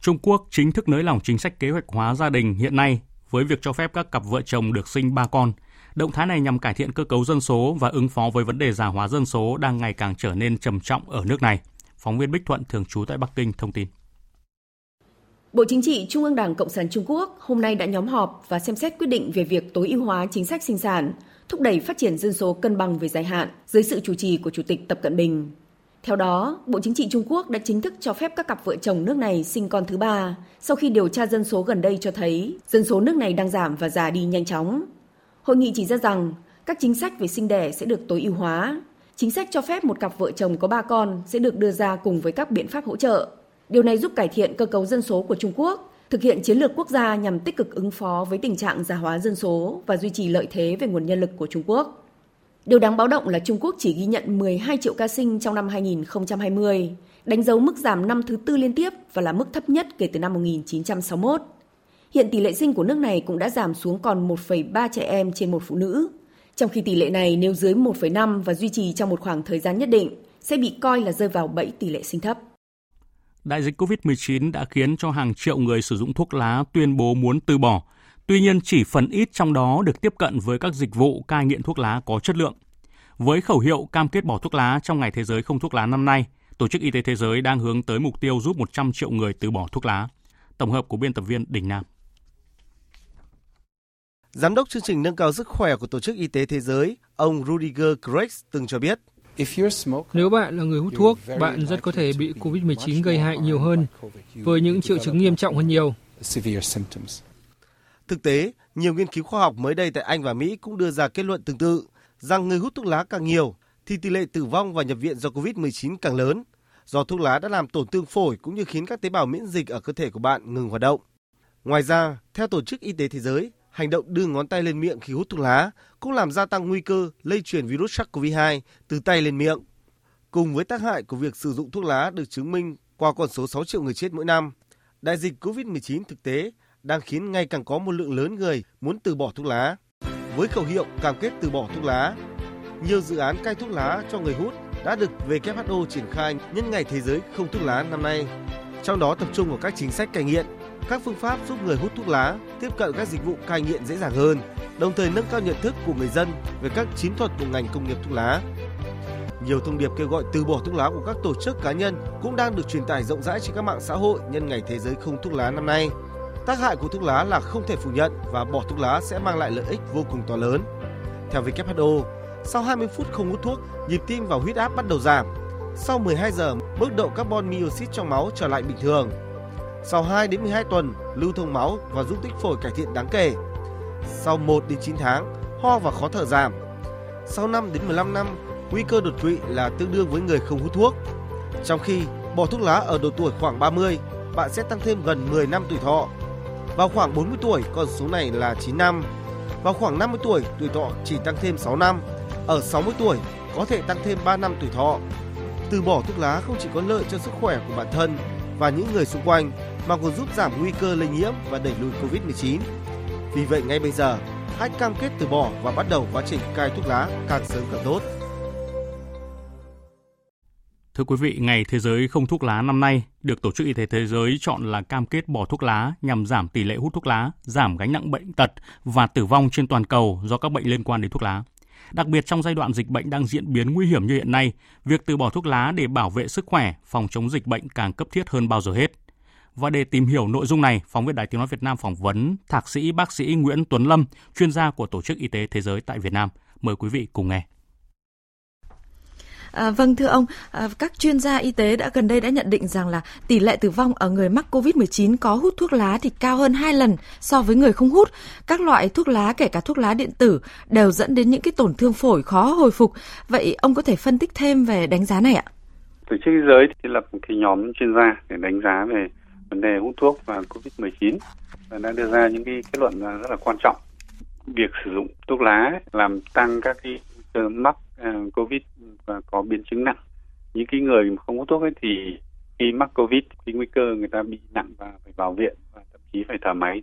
Trung Quốc chính thức nới lỏng chính sách kế hoạch hóa gia đình hiện nay với việc cho phép các cặp vợ chồng được sinh ba con. Động thái này nhằm cải thiện cơ cấu dân số và ứng phó với vấn đề già hóa dân số đang ngày càng trở nên trầm trọng ở nước này. Phóng viên Bích Thuận thường trú tại Bắc Kinh thông tin. Bộ Chính trị Trung ương Đảng Cộng sản Trung Quốc hôm nay đã nhóm họp và xem xét quyết định về việc tối ưu hóa chính sách sinh sản, thúc đẩy phát triển dân số cân bằng về dài hạn dưới sự chủ trì của Chủ tịch Tập Cận Bình. Theo đó, Bộ Chính trị Trung Quốc đã chính thức cho phép các cặp vợ chồng nước này sinh con thứ ba sau khi điều tra dân số gần đây cho thấy dân số nước này đang giảm và già đi nhanh chóng. Hội nghị chỉ ra rằng các chính sách về sinh đẻ sẽ được tối ưu hóa. Chính sách cho phép một cặp vợ chồng có ba con sẽ được đưa ra cùng với các biện pháp hỗ trợ. Điều này giúp cải thiện cơ cấu dân số của Trung Quốc, thực hiện chiến lược quốc gia nhằm tích cực ứng phó với tình trạng già hóa dân số và duy trì lợi thế về nguồn nhân lực của Trung Quốc. Điều đáng báo động là Trung Quốc chỉ ghi nhận 12 triệu ca sinh trong năm 2020, đánh dấu mức giảm năm thứ tư liên tiếp và là mức thấp nhất kể từ năm 1961. Hiện tỷ lệ sinh của nước này cũng đã giảm xuống còn 1,3 trẻ em trên một phụ nữ. Trong khi tỷ lệ này nếu dưới 1,5 và duy trì trong một khoảng thời gian nhất định, sẽ bị coi là rơi vào bẫy tỷ lệ sinh thấp. Đại dịch COVID-19 đã khiến cho hàng triệu người sử dụng thuốc lá tuyên bố muốn từ bỏ. Tuy nhiên, chỉ phần ít trong đó được tiếp cận với các dịch vụ cai nghiện thuốc lá có chất lượng. Với khẩu hiệu cam kết bỏ thuốc lá trong Ngày Thế giới không thuốc lá năm nay, Tổ chức Y tế Thế giới đang hướng tới mục tiêu giúp 100 triệu người từ bỏ thuốc lá. Tổng hợp của biên tập viên Đình Nam. Giám đốc chương trình nâng cao sức khỏe của Tổ chức Y tế Thế giới, ông Rudiger Kreis từng cho biết, nếu bạn là người hút thuốc, bạn rất có thể bị COVID-19 gây hại nhiều hơn, với những triệu chứng nghiêm trọng hơn nhiều. Thực tế, nhiều nghiên cứu khoa học mới đây tại Anh và Mỹ cũng đưa ra kết luận tương tự, rằng người hút thuốc lá càng nhiều, thì tỷ lệ tử vong và nhập viện do COVID-19 càng lớn, do thuốc lá đã làm tổn thương phổi cũng như khiến các tế bào miễn dịch ở cơ thể của bạn ngừng hoạt động. Ngoài ra, theo Tổ chức Y tế Thế giới, hành động đưa ngón tay lên miệng khi hút thuốc lá cũng làm gia tăng nguy cơ lây truyền virus SARS-CoV-2 từ tay lên miệng. Cùng với tác hại của việc sử dụng thuốc lá được chứng minh qua con số 6 triệu người chết mỗi năm, đại dịch COVID-19 thực tế đang khiến ngày càng có một lượng lớn người muốn từ bỏ thuốc lá. Với khẩu hiệu cam kết từ bỏ thuốc lá, nhiều dự án cai thuốc lá cho người hút đã được WHO triển khai nhân ngày thế giới không thuốc lá năm nay. Trong đó tập trung vào các chính sách cai nghiện, các phương pháp giúp người hút thuốc lá tiếp cận các dịch vụ cai nghiện dễ dàng hơn, đồng thời nâng cao nhận thức của người dân về các chiến thuật của ngành công nghiệp thuốc lá. Nhiều thông điệp kêu gọi từ bỏ thuốc lá của các tổ chức cá nhân cũng đang được truyền tải rộng rãi trên các mạng xã hội nhân ngày thế giới không thuốc lá năm nay. Tác hại của thuốc lá là không thể phủ nhận và bỏ thuốc lá sẽ mang lại lợi ích vô cùng to lớn. Theo WHO, sau 20 phút không hút thuốc, nhịp tim và huyết áp bắt đầu giảm. Sau 12 giờ, mức độ carbon dioxide trong máu trở lại bình thường. Sau 2 đến 12 tuần, lưu thông máu và dung tích phổi cải thiện đáng kể. Sau 1 đến 9 tháng, ho và khó thở giảm. Sau 5 đến 15 năm, nguy cơ đột quỵ là tương đương với người không hút thuốc. Trong khi bỏ thuốc lá ở độ tuổi khoảng 30, bạn sẽ tăng thêm gần 10 năm tuổi thọ. Vào khoảng 40 tuổi, con số này là 9 năm. Vào khoảng 50 tuổi, tuổi thọ chỉ tăng thêm 6 năm. Ở 60 tuổi, có thể tăng thêm 3 năm tuổi thọ. Từ bỏ thuốc lá không chỉ có lợi cho sức khỏe của bản thân và những người xung quanh mà còn giúp giảm nguy cơ lây nhiễm và đẩy lùi Covid-19. Vì vậy ngay bây giờ, hãy cam kết từ bỏ và bắt đầu quá trình cai thuốc lá càng sớm càng tốt. Thưa quý vị, Ngày Thế giới không thuốc lá năm nay được Tổ chức Y tế Thế giới chọn là cam kết bỏ thuốc lá nhằm giảm tỷ lệ hút thuốc lá, giảm gánh nặng bệnh tật và tử vong trên toàn cầu do các bệnh liên quan đến thuốc lá. Đặc biệt trong giai đoạn dịch bệnh đang diễn biến nguy hiểm như hiện nay, việc từ bỏ thuốc lá để bảo vệ sức khỏe, phòng chống dịch bệnh càng cấp thiết hơn bao giờ hết. Và để tìm hiểu nội dung này, phóng viên Đài Tiếng Nói Việt Nam phỏng vấn Thạc sĩ bác sĩ Nguyễn Tuấn Lâm, chuyên gia của Tổ chức Y tế Thế giới tại Việt Nam. Mời quý vị cùng nghe. À, vâng thưa ông, à, các chuyên gia y tế đã gần đây đã nhận định rằng là tỷ lệ tử vong ở người mắc COVID-19 có hút thuốc lá thì cao hơn 2 lần so với người không hút. Các loại thuốc lá kể cả thuốc lá điện tử đều dẫn đến những cái tổn thương phổi khó hồi phục. Vậy ông có thể phân tích thêm về đánh giá này ạ? Tổ chức y giới thì lập một cái nhóm chuyên gia để đánh giá về vấn đề hút thuốc và COVID-19 và đã đưa ra những cái kết luận rất là quan trọng. Việc sử dụng thuốc lá làm tăng các cái mắc uh, COVID và có biến chứng nặng. Những cái người mà không hút thuốc ấy thì khi mắc COVID thì nguy cơ người ta bị nặng và phải vào viện và thậm chí phải thở máy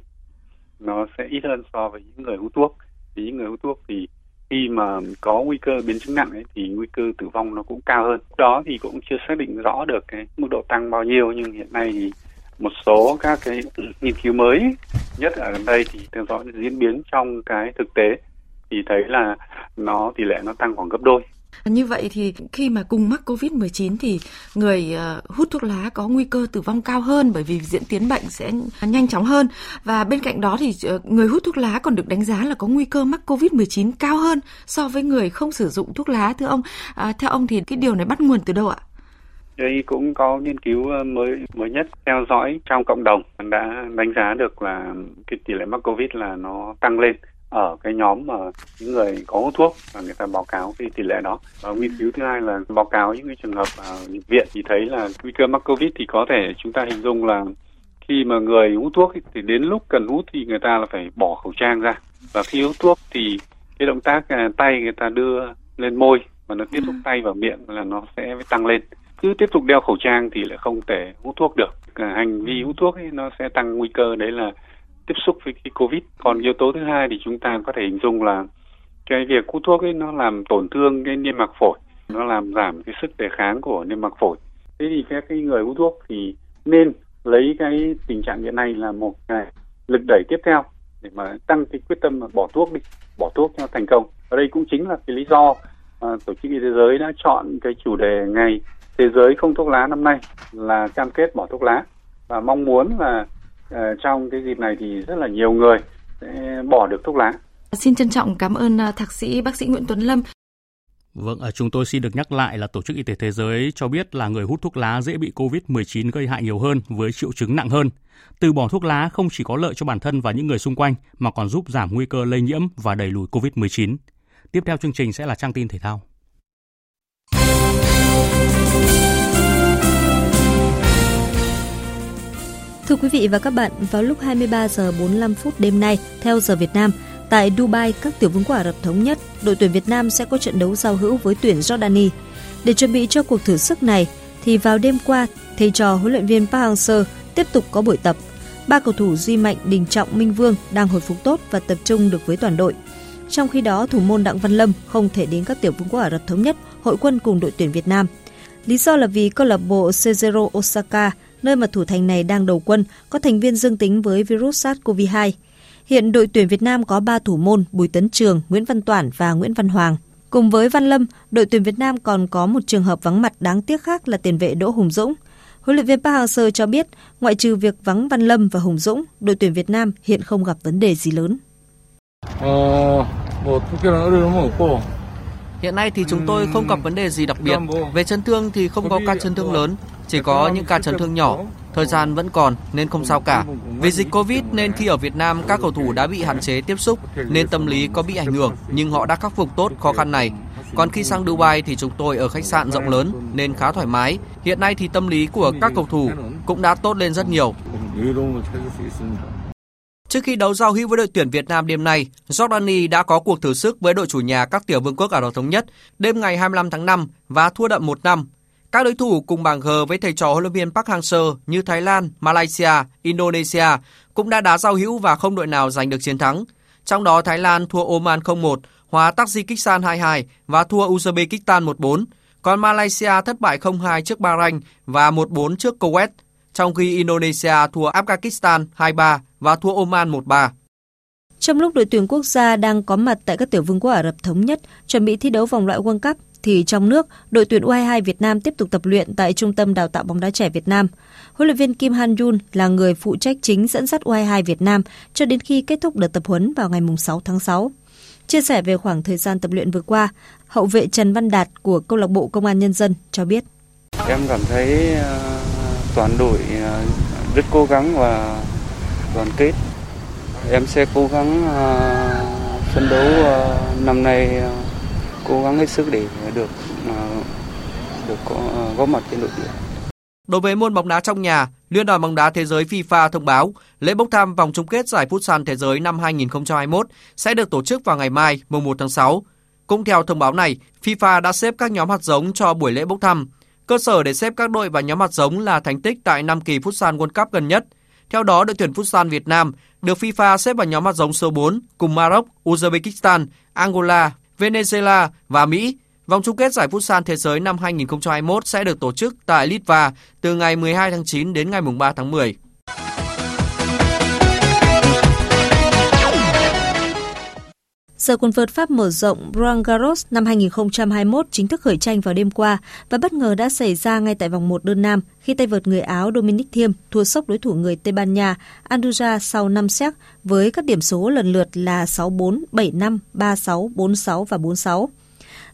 nó sẽ ít hơn so với những người hút thuốc. Thì những người hút thuốc thì khi mà có nguy cơ biến chứng nặng ấy, thì nguy cơ tử vong nó cũng cao hơn. Đó thì cũng chưa xác định rõ được cái mức độ tăng bao nhiêu nhưng hiện nay thì một số các cái nghiên cứu mới nhất ở gần đây thì theo dõi diễn biến trong cái thực tế thì thấy là nó tỷ lệ nó tăng khoảng gấp đôi như vậy thì khi mà cùng mắc Covid-19 thì người ờ, hút thuốc lá có nguy cơ tử vong cao hơn bởi vì diễn tiến bệnh sẽ nhanh chóng hơn. Và bên cạnh đó thì ờ, người hút thuốc lá còn được đánh giá là có nguy cơ mắc Covid-19 cao hơn so với người không sử dụng thuốc lá. Thưa ông, à, theo ông thì cái điều này bắt nguồn từ đâu ạ? Đây cũng có nghiên cứu ờ, mới mới nhất theo dõi trong cộng đồng. Đã đánh giá được là cái tỷ lệ mắc Covid là nó tăng lên ở cái nhóm mà những người có hút thuốc và người ta báo cáo cái tỷ lệ đó. Và nghiên cứu thứ hai là báo cáo những cái trường hợp nhập viện thì thấy là nguy cơ mắc covid thì có thể chúng ta hình dung là khi mà người hút thuốc thì đến lúc cần hút thì người ta là phải bỏ khẩu trang ra. Và khi hút thuốc thì cái động tác uh, tay người ta đưa lên môi và nó tiếp xúc ừ. tay vào miệng là nó sẽ tăng lên cứ tiếp tục đeo khẩu trang thì lại không thể hút thuốc được. Hành vi hút thuốc ấy, nó sẽ tăng nguy cơ đấy là tiếp xúc với cái covid. Còn yếu tố thứ hai thì chúng ta có thể hình dung là cái việc hút thuốc ấy nó làm tổn thương cái niêm mạc phổi. Nó làm giảm cái sức đề kháng của niêm mạc phổi. Thế thì các cái người hút thuốc thì nên lấy cái tình trạng hiện nay là một cái lực đẩy tiếp theo để mà tăng cái quyết tâm mà bỏ thuốc đi bỏ thuốc cho thành công. Ở đây cũng chính là cái lý do à, tổ chức y tế thế giới đã chọn cái chủ đề ngày thế giới không thuốc lá năm nay là cam kết bỏ thuốc lá và mong muốn là uh, trong cái dịp này thì rất là nhiều người sẽ bỏ được thuốc lá. Xin trân trọng cảm ơn uh, thạc sĩ bác sĩ Nguyễn Tuấn Lâm. Vâng, à, chúng tôi xin được nhắc lại là Tổ chức Y tế Thế giới cho biết là người hút thuốc lá dễ bị COVID-19 gây hại nhiều hơn với triệu chứng nặng hơn. Từ bỏ thuốc lá không chỉ có lợi cho bản thân và những người xung quanh mà còn giúp giảm nguy cơ lây nhiễm và đẩy lùi COVID-19. Tiếp theo chương trình sẽ là trang tin thể thao. Thưa quý vị và các bạn, vào lúc 23 giờ 45 phút đêm nay theo giờ Việt Nam, tại Dubai, các tiểu vương quốc Ả Rập thống nhất, đội tuyển Việt Nam sẽ có trận đấu giao hữu với tuyển Jordani. Để chuẩn bị cho cuộc thử sức này thì vào đêm qua, thầy trò huấn luyện viên Park Hang-seo tiếp tục có buổi tập. Ba cầu thủ Duy Mạnh, Đình Trọng, Minh Vương đang hồi phục tốt và tập trung được với toàn đội. Trong khi đó, thủ môn Đặng Văn Lâm không thể đến các tiểu vương quốc Ả Rập thống nhất hội quân cùng đội tuyển Việt Nam. Lý do là vì câu lạc bộ Cezero Osaka nơi mà thủ thành này đang đầu quân, có thành viên dương tính với virus SARS-CoV-2. Hiện đội tuyển Việt Nam có 3 thủ môn Bùi Tấn Trường, Nguyễn Văn Toản và Nguyễn Văn Hoàng. Cùng với Văn Lâm, đội tuyển Việt Nam còn có một trường hợp vắng mặt đáng tiếc khác là tiền vệ Đỗ Hùng Dũng. Huấn luyện viên Park Hang-seo cho biết, ngoại trừ việc vắng Văn Lâm và Hùng Dũng, đội tuyển Việt Nam hiện không gặp vấn đề gì lớn. Hiện nay thì chúng tôi không gặp vấn đề gì đặc biệt. Về chấn thương thì không có ca chấn thương lớn, chỉ có những ca chấn thương nhỏ. Thời gian vẫn còn nên không sao cả. Vì dịch Covid nên khi ở Việt Nam các cầu thủ đã bị hạn chế tiếp xúc nên tâm lý có bị ảnh hưởng nhưng họ đã khắc phục tốt khó khăn này. Còn khi sang Dubai thì chúng tôi ở khách sạn rộng lớn nên khá thoải mái. Hiện nay thì tâm lý của các cầu thủ cũng đã tốt lên rất nhiều. Trước khi đấu giao hữu với đội tuyển Việt Nam đêm nay, Jordani đã có cuộc thử sức với đội chủ nhà các tiểu vương quốc Ả Rập thống nhất đêm ngày 25 tháng 5 và thua đậm 1 năm. Các đối thủ cùng bảng G với thầy trò huấn luyện viên Park Hang-seo như Thái Lan, Malaysia, Indonesia cũng đã đá giao hữu và không đội nào giành được chiến thắng. Trong đó Thái Lan thua Oman 0-1, hòa Tajikistan 2-2 và thua Uzbekistan 1-4. Còn Malaysia thất bại 0-2 trước Bahrain và 1-4 trước Kuwait trong khi Indonesia thua Afghanistan 2-3 và thua Oman 1-3. Trong lúc đội tuyển quốc gia đang có mặt tại các tiểu vương quốc Ả Rập Thống Nhất chuẩn bị thi đấu vòng loại World Cup, thì trong nước, đội tuyển U22 Việt Nam tiếp tục tập luyện tại Trung tâm Đào tạo bóng đá trẻ Việt Nam. Huấn luyện viên Kim Han Yun là người phụ trách chính dẫn dắt U22 Việt Nam cho đến khi kết thúc đợt tập huấn vào ngày 6 tháng 6. Chia sẻ về khoảng thời gian tập luyện vừa qua, hậu vệ Trần Văn Đạt của câu lạc bộ Công an Nhân dân cho biết. Em cảm thấy uh toàn đội à, rất cố gắng và đoàn kết. Em sẽ cố gắng à, phấn đấu à, năm nay cố gắng hết sức để được được có góp mặt trên đội tuyển. Đối với môn bóng đá trong nhà, Liên đoàn bóng đá thế giới FIFA thông báo lễ bốc thăm vòng chung kết giải Futsal thế giới năm 2021 sẽ được tổ chức vào ngày mai, mùng 1 tháng 6. Cũng theo thông báo này, FIFA đã xếp các nhóm hạt giống cho buổi lễ bốc thăm. Cơ sở để xếp các đội và nhóm hạt giống là thành tích tại 5 kỳ Futsal World Cup gần nhất. Theo đó, đội tuyển Futsal Việt Nam được FIFA xếp vào nhóm hạt giống số 4 cùng Maroc, Uzbekistan, Angola, Venezuela và Mỹ. Vòng chung kết giải Futsal Thế giới năm 2021 sẽ được tổ chức tại Litva từ ngày 12 tháng 9 đến ngày 3 tháng 10. Giải quần vợt Pháp mở rộng Roland Garros năm 2021 chính thức khởi tranh vào đêm qua và bất ngờ đã xảy ra ngay tại vòng 1 đơn nam khi tay vợt người Áo Dominic Thiem thua sốc đối thủ người Tây Ban Nha Andorra sau 5 set với các điểm số lần lượt là 6-4, 7-5, 3-6, 4-6 và 4-6.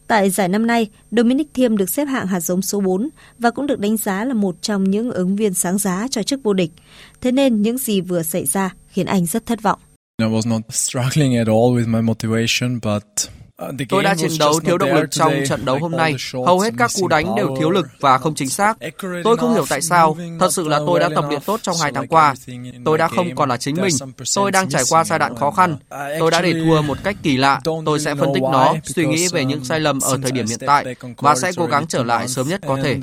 Tại giải năm nay, Dominic Thiem được xếp hạng hạt giống số 4 và cũng được đánh giá là một trong những ứng viên sáng giá cho chức vô địch. Thế nên những gì vừa xảy ra khiến anh rất thất vọng. I was not struggling at all with my motivation, but uh, Tôi đã chiến đấu thiếu động lực trong trận đấu hôm nay. Hầu hết các cú đánh đều thiếu lực và không chính xác. Tôi không hiểu tại sao. Thật sự là tôi đã tập luyện tốt trong hai tháng qua. Tôi đã không còn là chính mình. Tôi đang trải qua giai đoạn khó khăn. Tôi đã để thua một cách kỳ lạ. Tôi sẽ phân tích nó, suy nghĩ về những sai lầm ở thời điểm hiện tại và sẽ cố gắng trở lại sớm nhất có thể.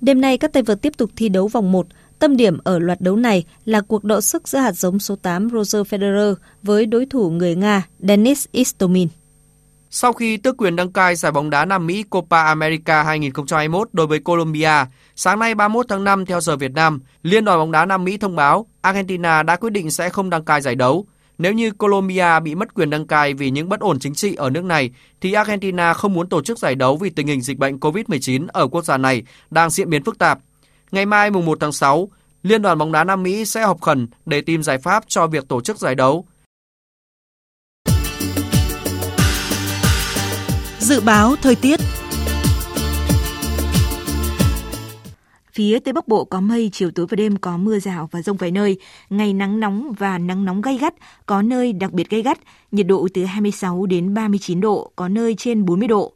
Đêm nay các tay vợt tiếp tục thi đấu vòng 1. Tâm điểm ở loạt đấu này là cuộc độ sức giữa hạt giống số 8 Roger Federer với đối thủ người Nga Denis Istomin. Sau khi tước quyền đăng cai giải bóng đá Nam Mỹ Copa America 2021 đối với Colombia, sáng nay 31 tháng 5 theo giờ Việt Nam, Liên đoàn bóng đá Nam Mỹ thông báo Argentina đã quyết định sẽ không đăng cai giải đấu. Nếu như Colombia bị mất quyền đăng cai vì những bất ổn chính trị ở nước này, thì Argentina không muốn tổ chức giải đấu vì tình hình dịch bệnh COVID-19 ở quốc gia này đang diễn biến phức tạp. Ngày mai mùng 1 tháng 6, Liên đoàn bóng đá Nam Mỹ sẽ họp khẩn để tìm giải pháp cho việc tổ chức giải đấu. Dự báo thời tiết Phía Tây Bắc Bộ có mây, chiều tối và đêm có mưa rào và rông vài nơi, ngày nắng nóng và nắng nóng gay gắt, có nơi đặc biệt gay gắt, nhiệt độ từ 26 đến 39 độ, có nơi trên 40 độ.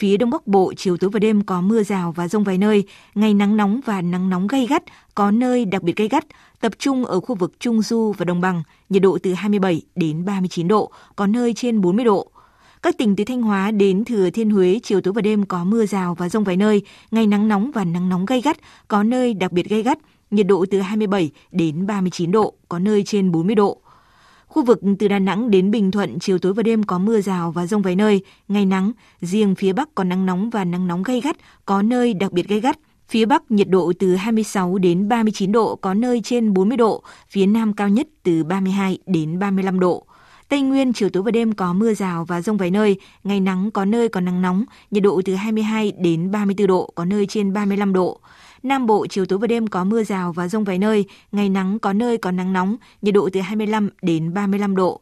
Phía Đông Bắc Bộ, chiều tối và đêm có mưa rào và rông vài nơi, ngày nắng nóng và nắng nóng gay gắt, có nơi đặc biệt gay gắt, tập trung ở khu vực Trung Du và Đồng Bằng, nhiệt độ từ 27 đến 39 độ, có nơi trên 40 độ. Các tỉnh từ Thanh Hóa đến Thừa Thiên Huế, chiều tối và đêm có mưa rào và rông vài nơi, ngày nắng nóng và nắng nóng gay gắt, có nơi đặc biệt gay gắt, nhiệt độ từ 27 đến 39 độ, có nơi trên 40 độ. Khu vực từ Đà Nẵng đến Bình Thuận, chiều tối và đêm có mưa rào và rông vài nơi, ngày nắng, riêng phía Bắc có nắng nóng và nắng nóng gay gắt, có nơi đặc biệt gay gắt. Phía Bắc nhiệt độ từ 26 đến 39 độ, có nơi trên 40 độ, phía Nam cao nhất từ 32 đến 35 độ. Tây Nguyên chiều tối và đêm có mưa rào và rông vài nơi, ngày nắng có nơi có nắng nóng, nhiệt độ từ 22 đến 34 độ, có nơi trên 35 độ. Nam Bộ chiều tối và đêm có mưa rào và rông vài nơi, ngày nắng có nơi có nắng nóng, nhiệt độ từ 25 đến 35 độ.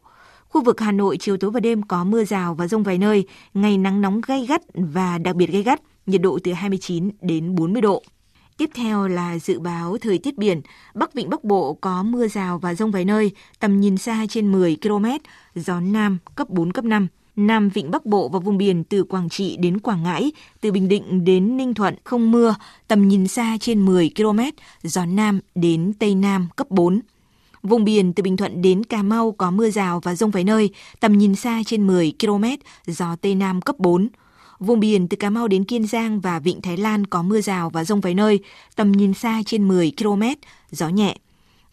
Khu vực Hà Nội chiều tối và đêm có mưa rào và rông vài nơi, ngày nắng nóng gay gắt và đặc biệt gay gắt, nhiệt độ từ 29 đến 40 độ. Tiếp theo là dự báo thời tiết biển. Bắc Vịnh Bắc Bộ có mưa rào và rông vài nơi, tầm nhìn xa trên 10 km, gió Nam cấp 4, cấp 5. Nam Vịnh Bắc Bộ và vùng biển từ Quảng Trị đến Quảng Ngãi, từ Bình Định đến Ninh Thuận không mưa, tầm nhìn xa trên 10 km, gió Nam đến Tây Nam cấp 4. Vùng biển từ Bình Thuận đến Cà Mau có mưa rào và rông vài nơi, tầm nhìn xa trên 10 km, gió Tây Nam cấp 4. Vùng biển từ Cà Mau đến Kiên Giang và Vịnh Thái Lan có mưa rào và rông vài nơi, tầm nhìn xa trên 10 km, gió nhẹ.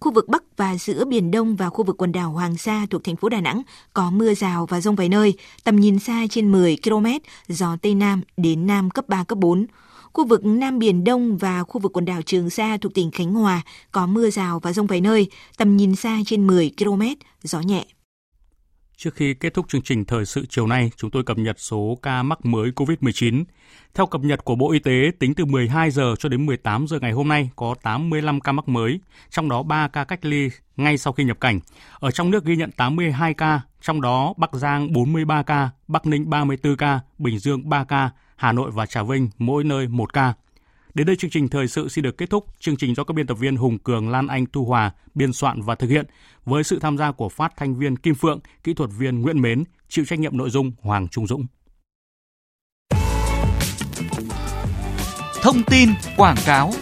Khu vực Bắc và giữa Biển Đông và khu vực quần đảo Hoàng Sa thuộc thành phố Đà Nẵng có mưa rào và rông vài nơi, tầm nhìn xa trên 10 km, gió Tây Nam đến Nam cấp 3, cấp 4. Khu vực Nam Biển Đông và khu vực quần đảo Trường Sa thuộc tỉnh Khánh Hòa có mưa rào và rông vài nơi, tầm nhìn xa trên 10 km, gió nhẹ. Trước khi kết thúc chương trình thời sự chiều nay, chúng tôi cập nhật số ca mắc mới COVID-19. Theo cập nhật của Bộ Y tế, tính từ 12 giờ cho đến 18 giờ ngày hôm nay có 85 ca mắc mới, trong đó 3 ca cách ly ngay sau khi nhập cảnh. Ở trong nước ghi nhận 82 ca, trong đó Bắc Giang 43 ca, Bắc Ninh 34 ca, Bình Dương 3 ca, Hà Nội và Trà Vinh mỗi nơi 1 ca. Đến đây chương trình thời sự xin được kết thúc. Chương trình do các biên tập viên Hùng Cường, Lan Anh, Thu Hòa biên soạn và thực hiện với sự tham gia của phát thanh viên Kim Phượng, kỹ thuật viên Nguyễn Mến, chịu trách nhiệm nội dung Hoàng Trung Dũng. Thông tin quảng cáo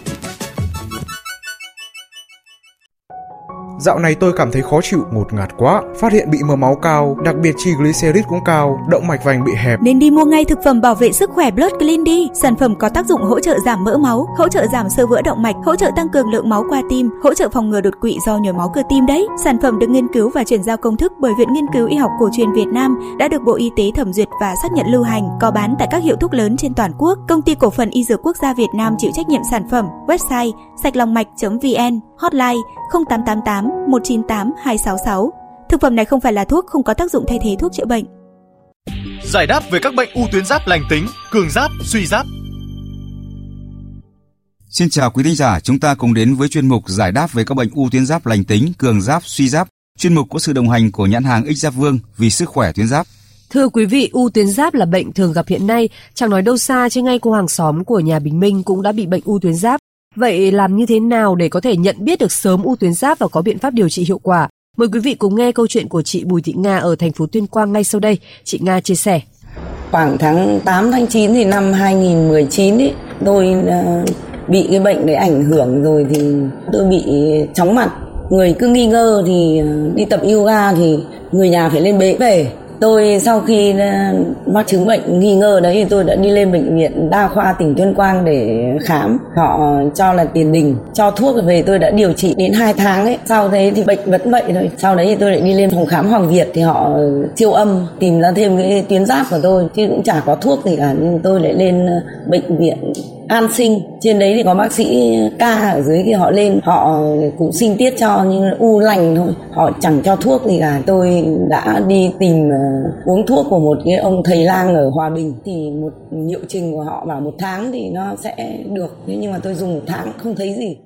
Dạo này tôi cảm thấy khó chịu, ngột ngạt quá, phát hiện bị mỡ máu cao, đặc biệt triglycerid cũng cao, động mạch vành bị hẹp. Nên đi mua ngay thực phẩm bảo vệ sức khỏe Blood Clean đi. Sản phẩm có tác dụng hỗ trợ giảm mỡ máu, hỗ trợ giảm sơ vữa động mạch, hỗ trợ tăng cường lượng máu qua tim, hỗ trợ phòng ngừa đột quỵ do nhồi máu cơ tim đấy. Sản phẩm được nghiên cứu và chuyển giao công thức bởi Viện Nghiên cứu Y học Cổ truyền Việt Nam đã được Bộ Y tế thẩm duyệt và xác nhận lưu hành, có bán tại các hiệu thuốc lớn trên toàn quốc. Công ty cổ phần Y Dược Quốc gia Việt Nam chịu trách nhiệm sản phẩm. Website sạch lòng mạch.vn, hotline 0888 198 266. Thực phẩm này không phải là thuốc, không có tác dụng thay thế thuốc chữa bệnh. Giải đáp về các bệnh u tuyến giáp lành tính, cường giáp, suy giáp. Xin chào quý thính giả, chúng ta cùng đến với chuyên mục giải đáp về các bệnh u tuyến giáp lành tính, cường giáp, suy giáp. Chuyên mục có sự đồng hành của nhãn hàng X Giáp Vương vì sức khỏe tuyến giáp. Thưa quý vị, u tuyến giáp là bệnh thường gặp hiện nay, chẳng nói đâu xa trên ngay cô hàng xóm của nhà Bình Minh cũng đã bị bệnh u tuyến giáp. Vậy làm như thế nào để có thể nhận biết được sớm u tuyến giáp và có biện pháp điều trị hiệu quả? Mời quý vị cùng nghe câu chuyện của chị Bùi Thị Nga ở thành phố Tuyên Quang ngay sau đây. Chị Nga chia sẻ. Khoảng tháng 8 tháng 9 thì năm 2019 ấy, tôi ờ, bị cái bệnh đấy ảnh hưởng rồi thì tôi bị chóng mặt. Người cứ nghi ngờ thì ờ, đi tập yoga thì người nhà phải lên bế về Tôi sau khi ờ, mắc chứng bệnh nghi ngờ đấy thì tôi đã đi lên bệnh viện đa khoa tỉnh Tuyên Quang để khám. Họ cho là tiền đình, cho thuốc về tôi đã điều trị đến 2 tháng ấy. Sau đấy thì bệnh vẫn vậy thôi. Sau đấy thì tôi lại đi lên phòng khám Hoàng Việt thì họ siêu âm tìm ra thêm cái tuyến giáp của tôi chứ cũng chả có thuốc gì cả nhưng tôi lại lên ờ, bệnh viện an sinh trên đấy thì có bác sĩ ca ở dưới thì họ lên họ cũng sinh tiết cho nhưng u lành thôi họ chẳng cho thuốc gì cả tôi đã đi tìm ờ, uống thuốc của một cái ông thầy lang ở hòa bình thì một liệu trình của họ bảo một tháng thì nó sẽ được thế nhưng mà tôi dùng một tháng không thấy gì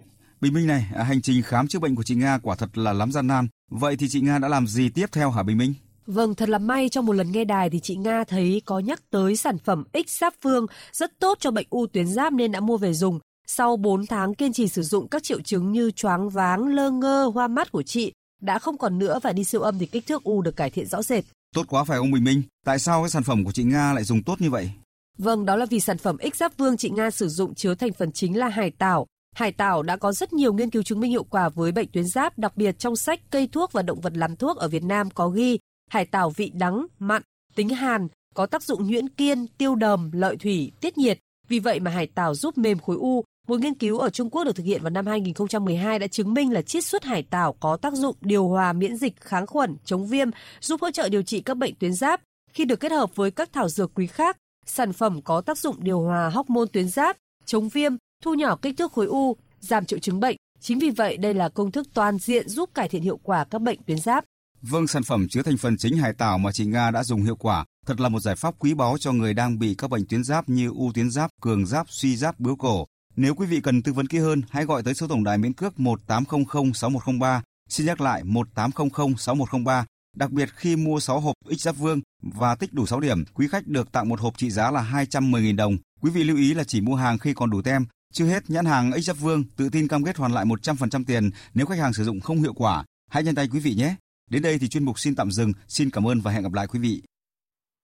Bình Minh này, à, hành trình khám chữa bệnh của chị Nga quả thật là lắm gian nan. Vậy thì chị Nga đã làm gì tiếp theo hả Bình Minh? Vâng, thật là may trong một lần nghe đài thì chị Nga thấy có nhắc tới sản phẩm X Giáp Phương rất tốt cho bệnh u tuyến giáp nên đã mua về dùng. Sau 4 tháng kiên trì sử dụng các triệu chứng như choáng váng, lơ ngơ, hoa mắt của chị đã không còn nữa và đi siêu âm thì kích thước u được cải thiện rõ rệt. Tốt quá phải không Bình Minh? Tại sao cái sản phẩm của chị Nga lại dùng tốt như vậy? Vâng, đó là vì sản phẩm X Giáp Vương chị Nga sử dụng chứa thành phần chính là hải tảo. Hải tảo đã có rất nhiều nghiên cứu chứng minh hiệu quả với bệnh tuyến giáp, đặc biệt trong sách Cây thuốc và động vật làm thuốc ở Việt Nam có ghi Hải tảo vị đắng, mặn, tính hàn, có tác dụng nhuyễn kiên, tiêu đờm, lợi thủy, tiết nhiệt. Vì vậy mà hải tảo giúp mềm khối u. Một nghiên cứu ở Trung Quốc được thực hiện vào năm 2012 đã chứng minh là chiết xuất hải tảo có tác dụng điều hòa miễn dịch, kháng khuẩn, chống viêm, giúp hỗ trợ điều trị các bệnh tuyến giáp. Khi được kết hợp với các thảo dược quý khác, sản phẩm có tác dụng điều hòa hormone tuyến giáp, chống viêm, thu nhỏ kích thước khối u, giảm triệu chứng bệnh. Chính vì vậy, đây là công thức toàn diện giúp cải thiện hiệu quả các bệnh tuyến giáp. Vâng, sản phẩm chứa thành phần chính hải tảo mà chị Nga đã dùng hiệu quả thật là một giải pháp quý báu cho người đang bị các bệnh tuyến giáp như u tuyến giáp, cường giáp, suy giáp, bướu cổ. Nếu quý vị cần tư vấn kỹ hơn, hãy gọi tới số tổng đài miễn cước 1800 6103. Xin nhắc lại 1800 6103. Đặc biệt khi mua 6 hộp X Giáp Vương và tích đủ 6 điểm, quý khách được tặng một hộp trị giá là 210.000 đồng. Quý vị lưu ý là chỉ mua hàng khi còn đủ tem. Chưa hết, nhãn hàng X Giáp Vương tự tin cam kết hoàn lại 100% tiền nếu khách hàng sử dụng không hiệu quả. Hãy nhanh tay quý vị nhé. Đến đây thì chuyên mục xin tạm dừng. Xin cảm ơn và hẹn gặp lại quý vị.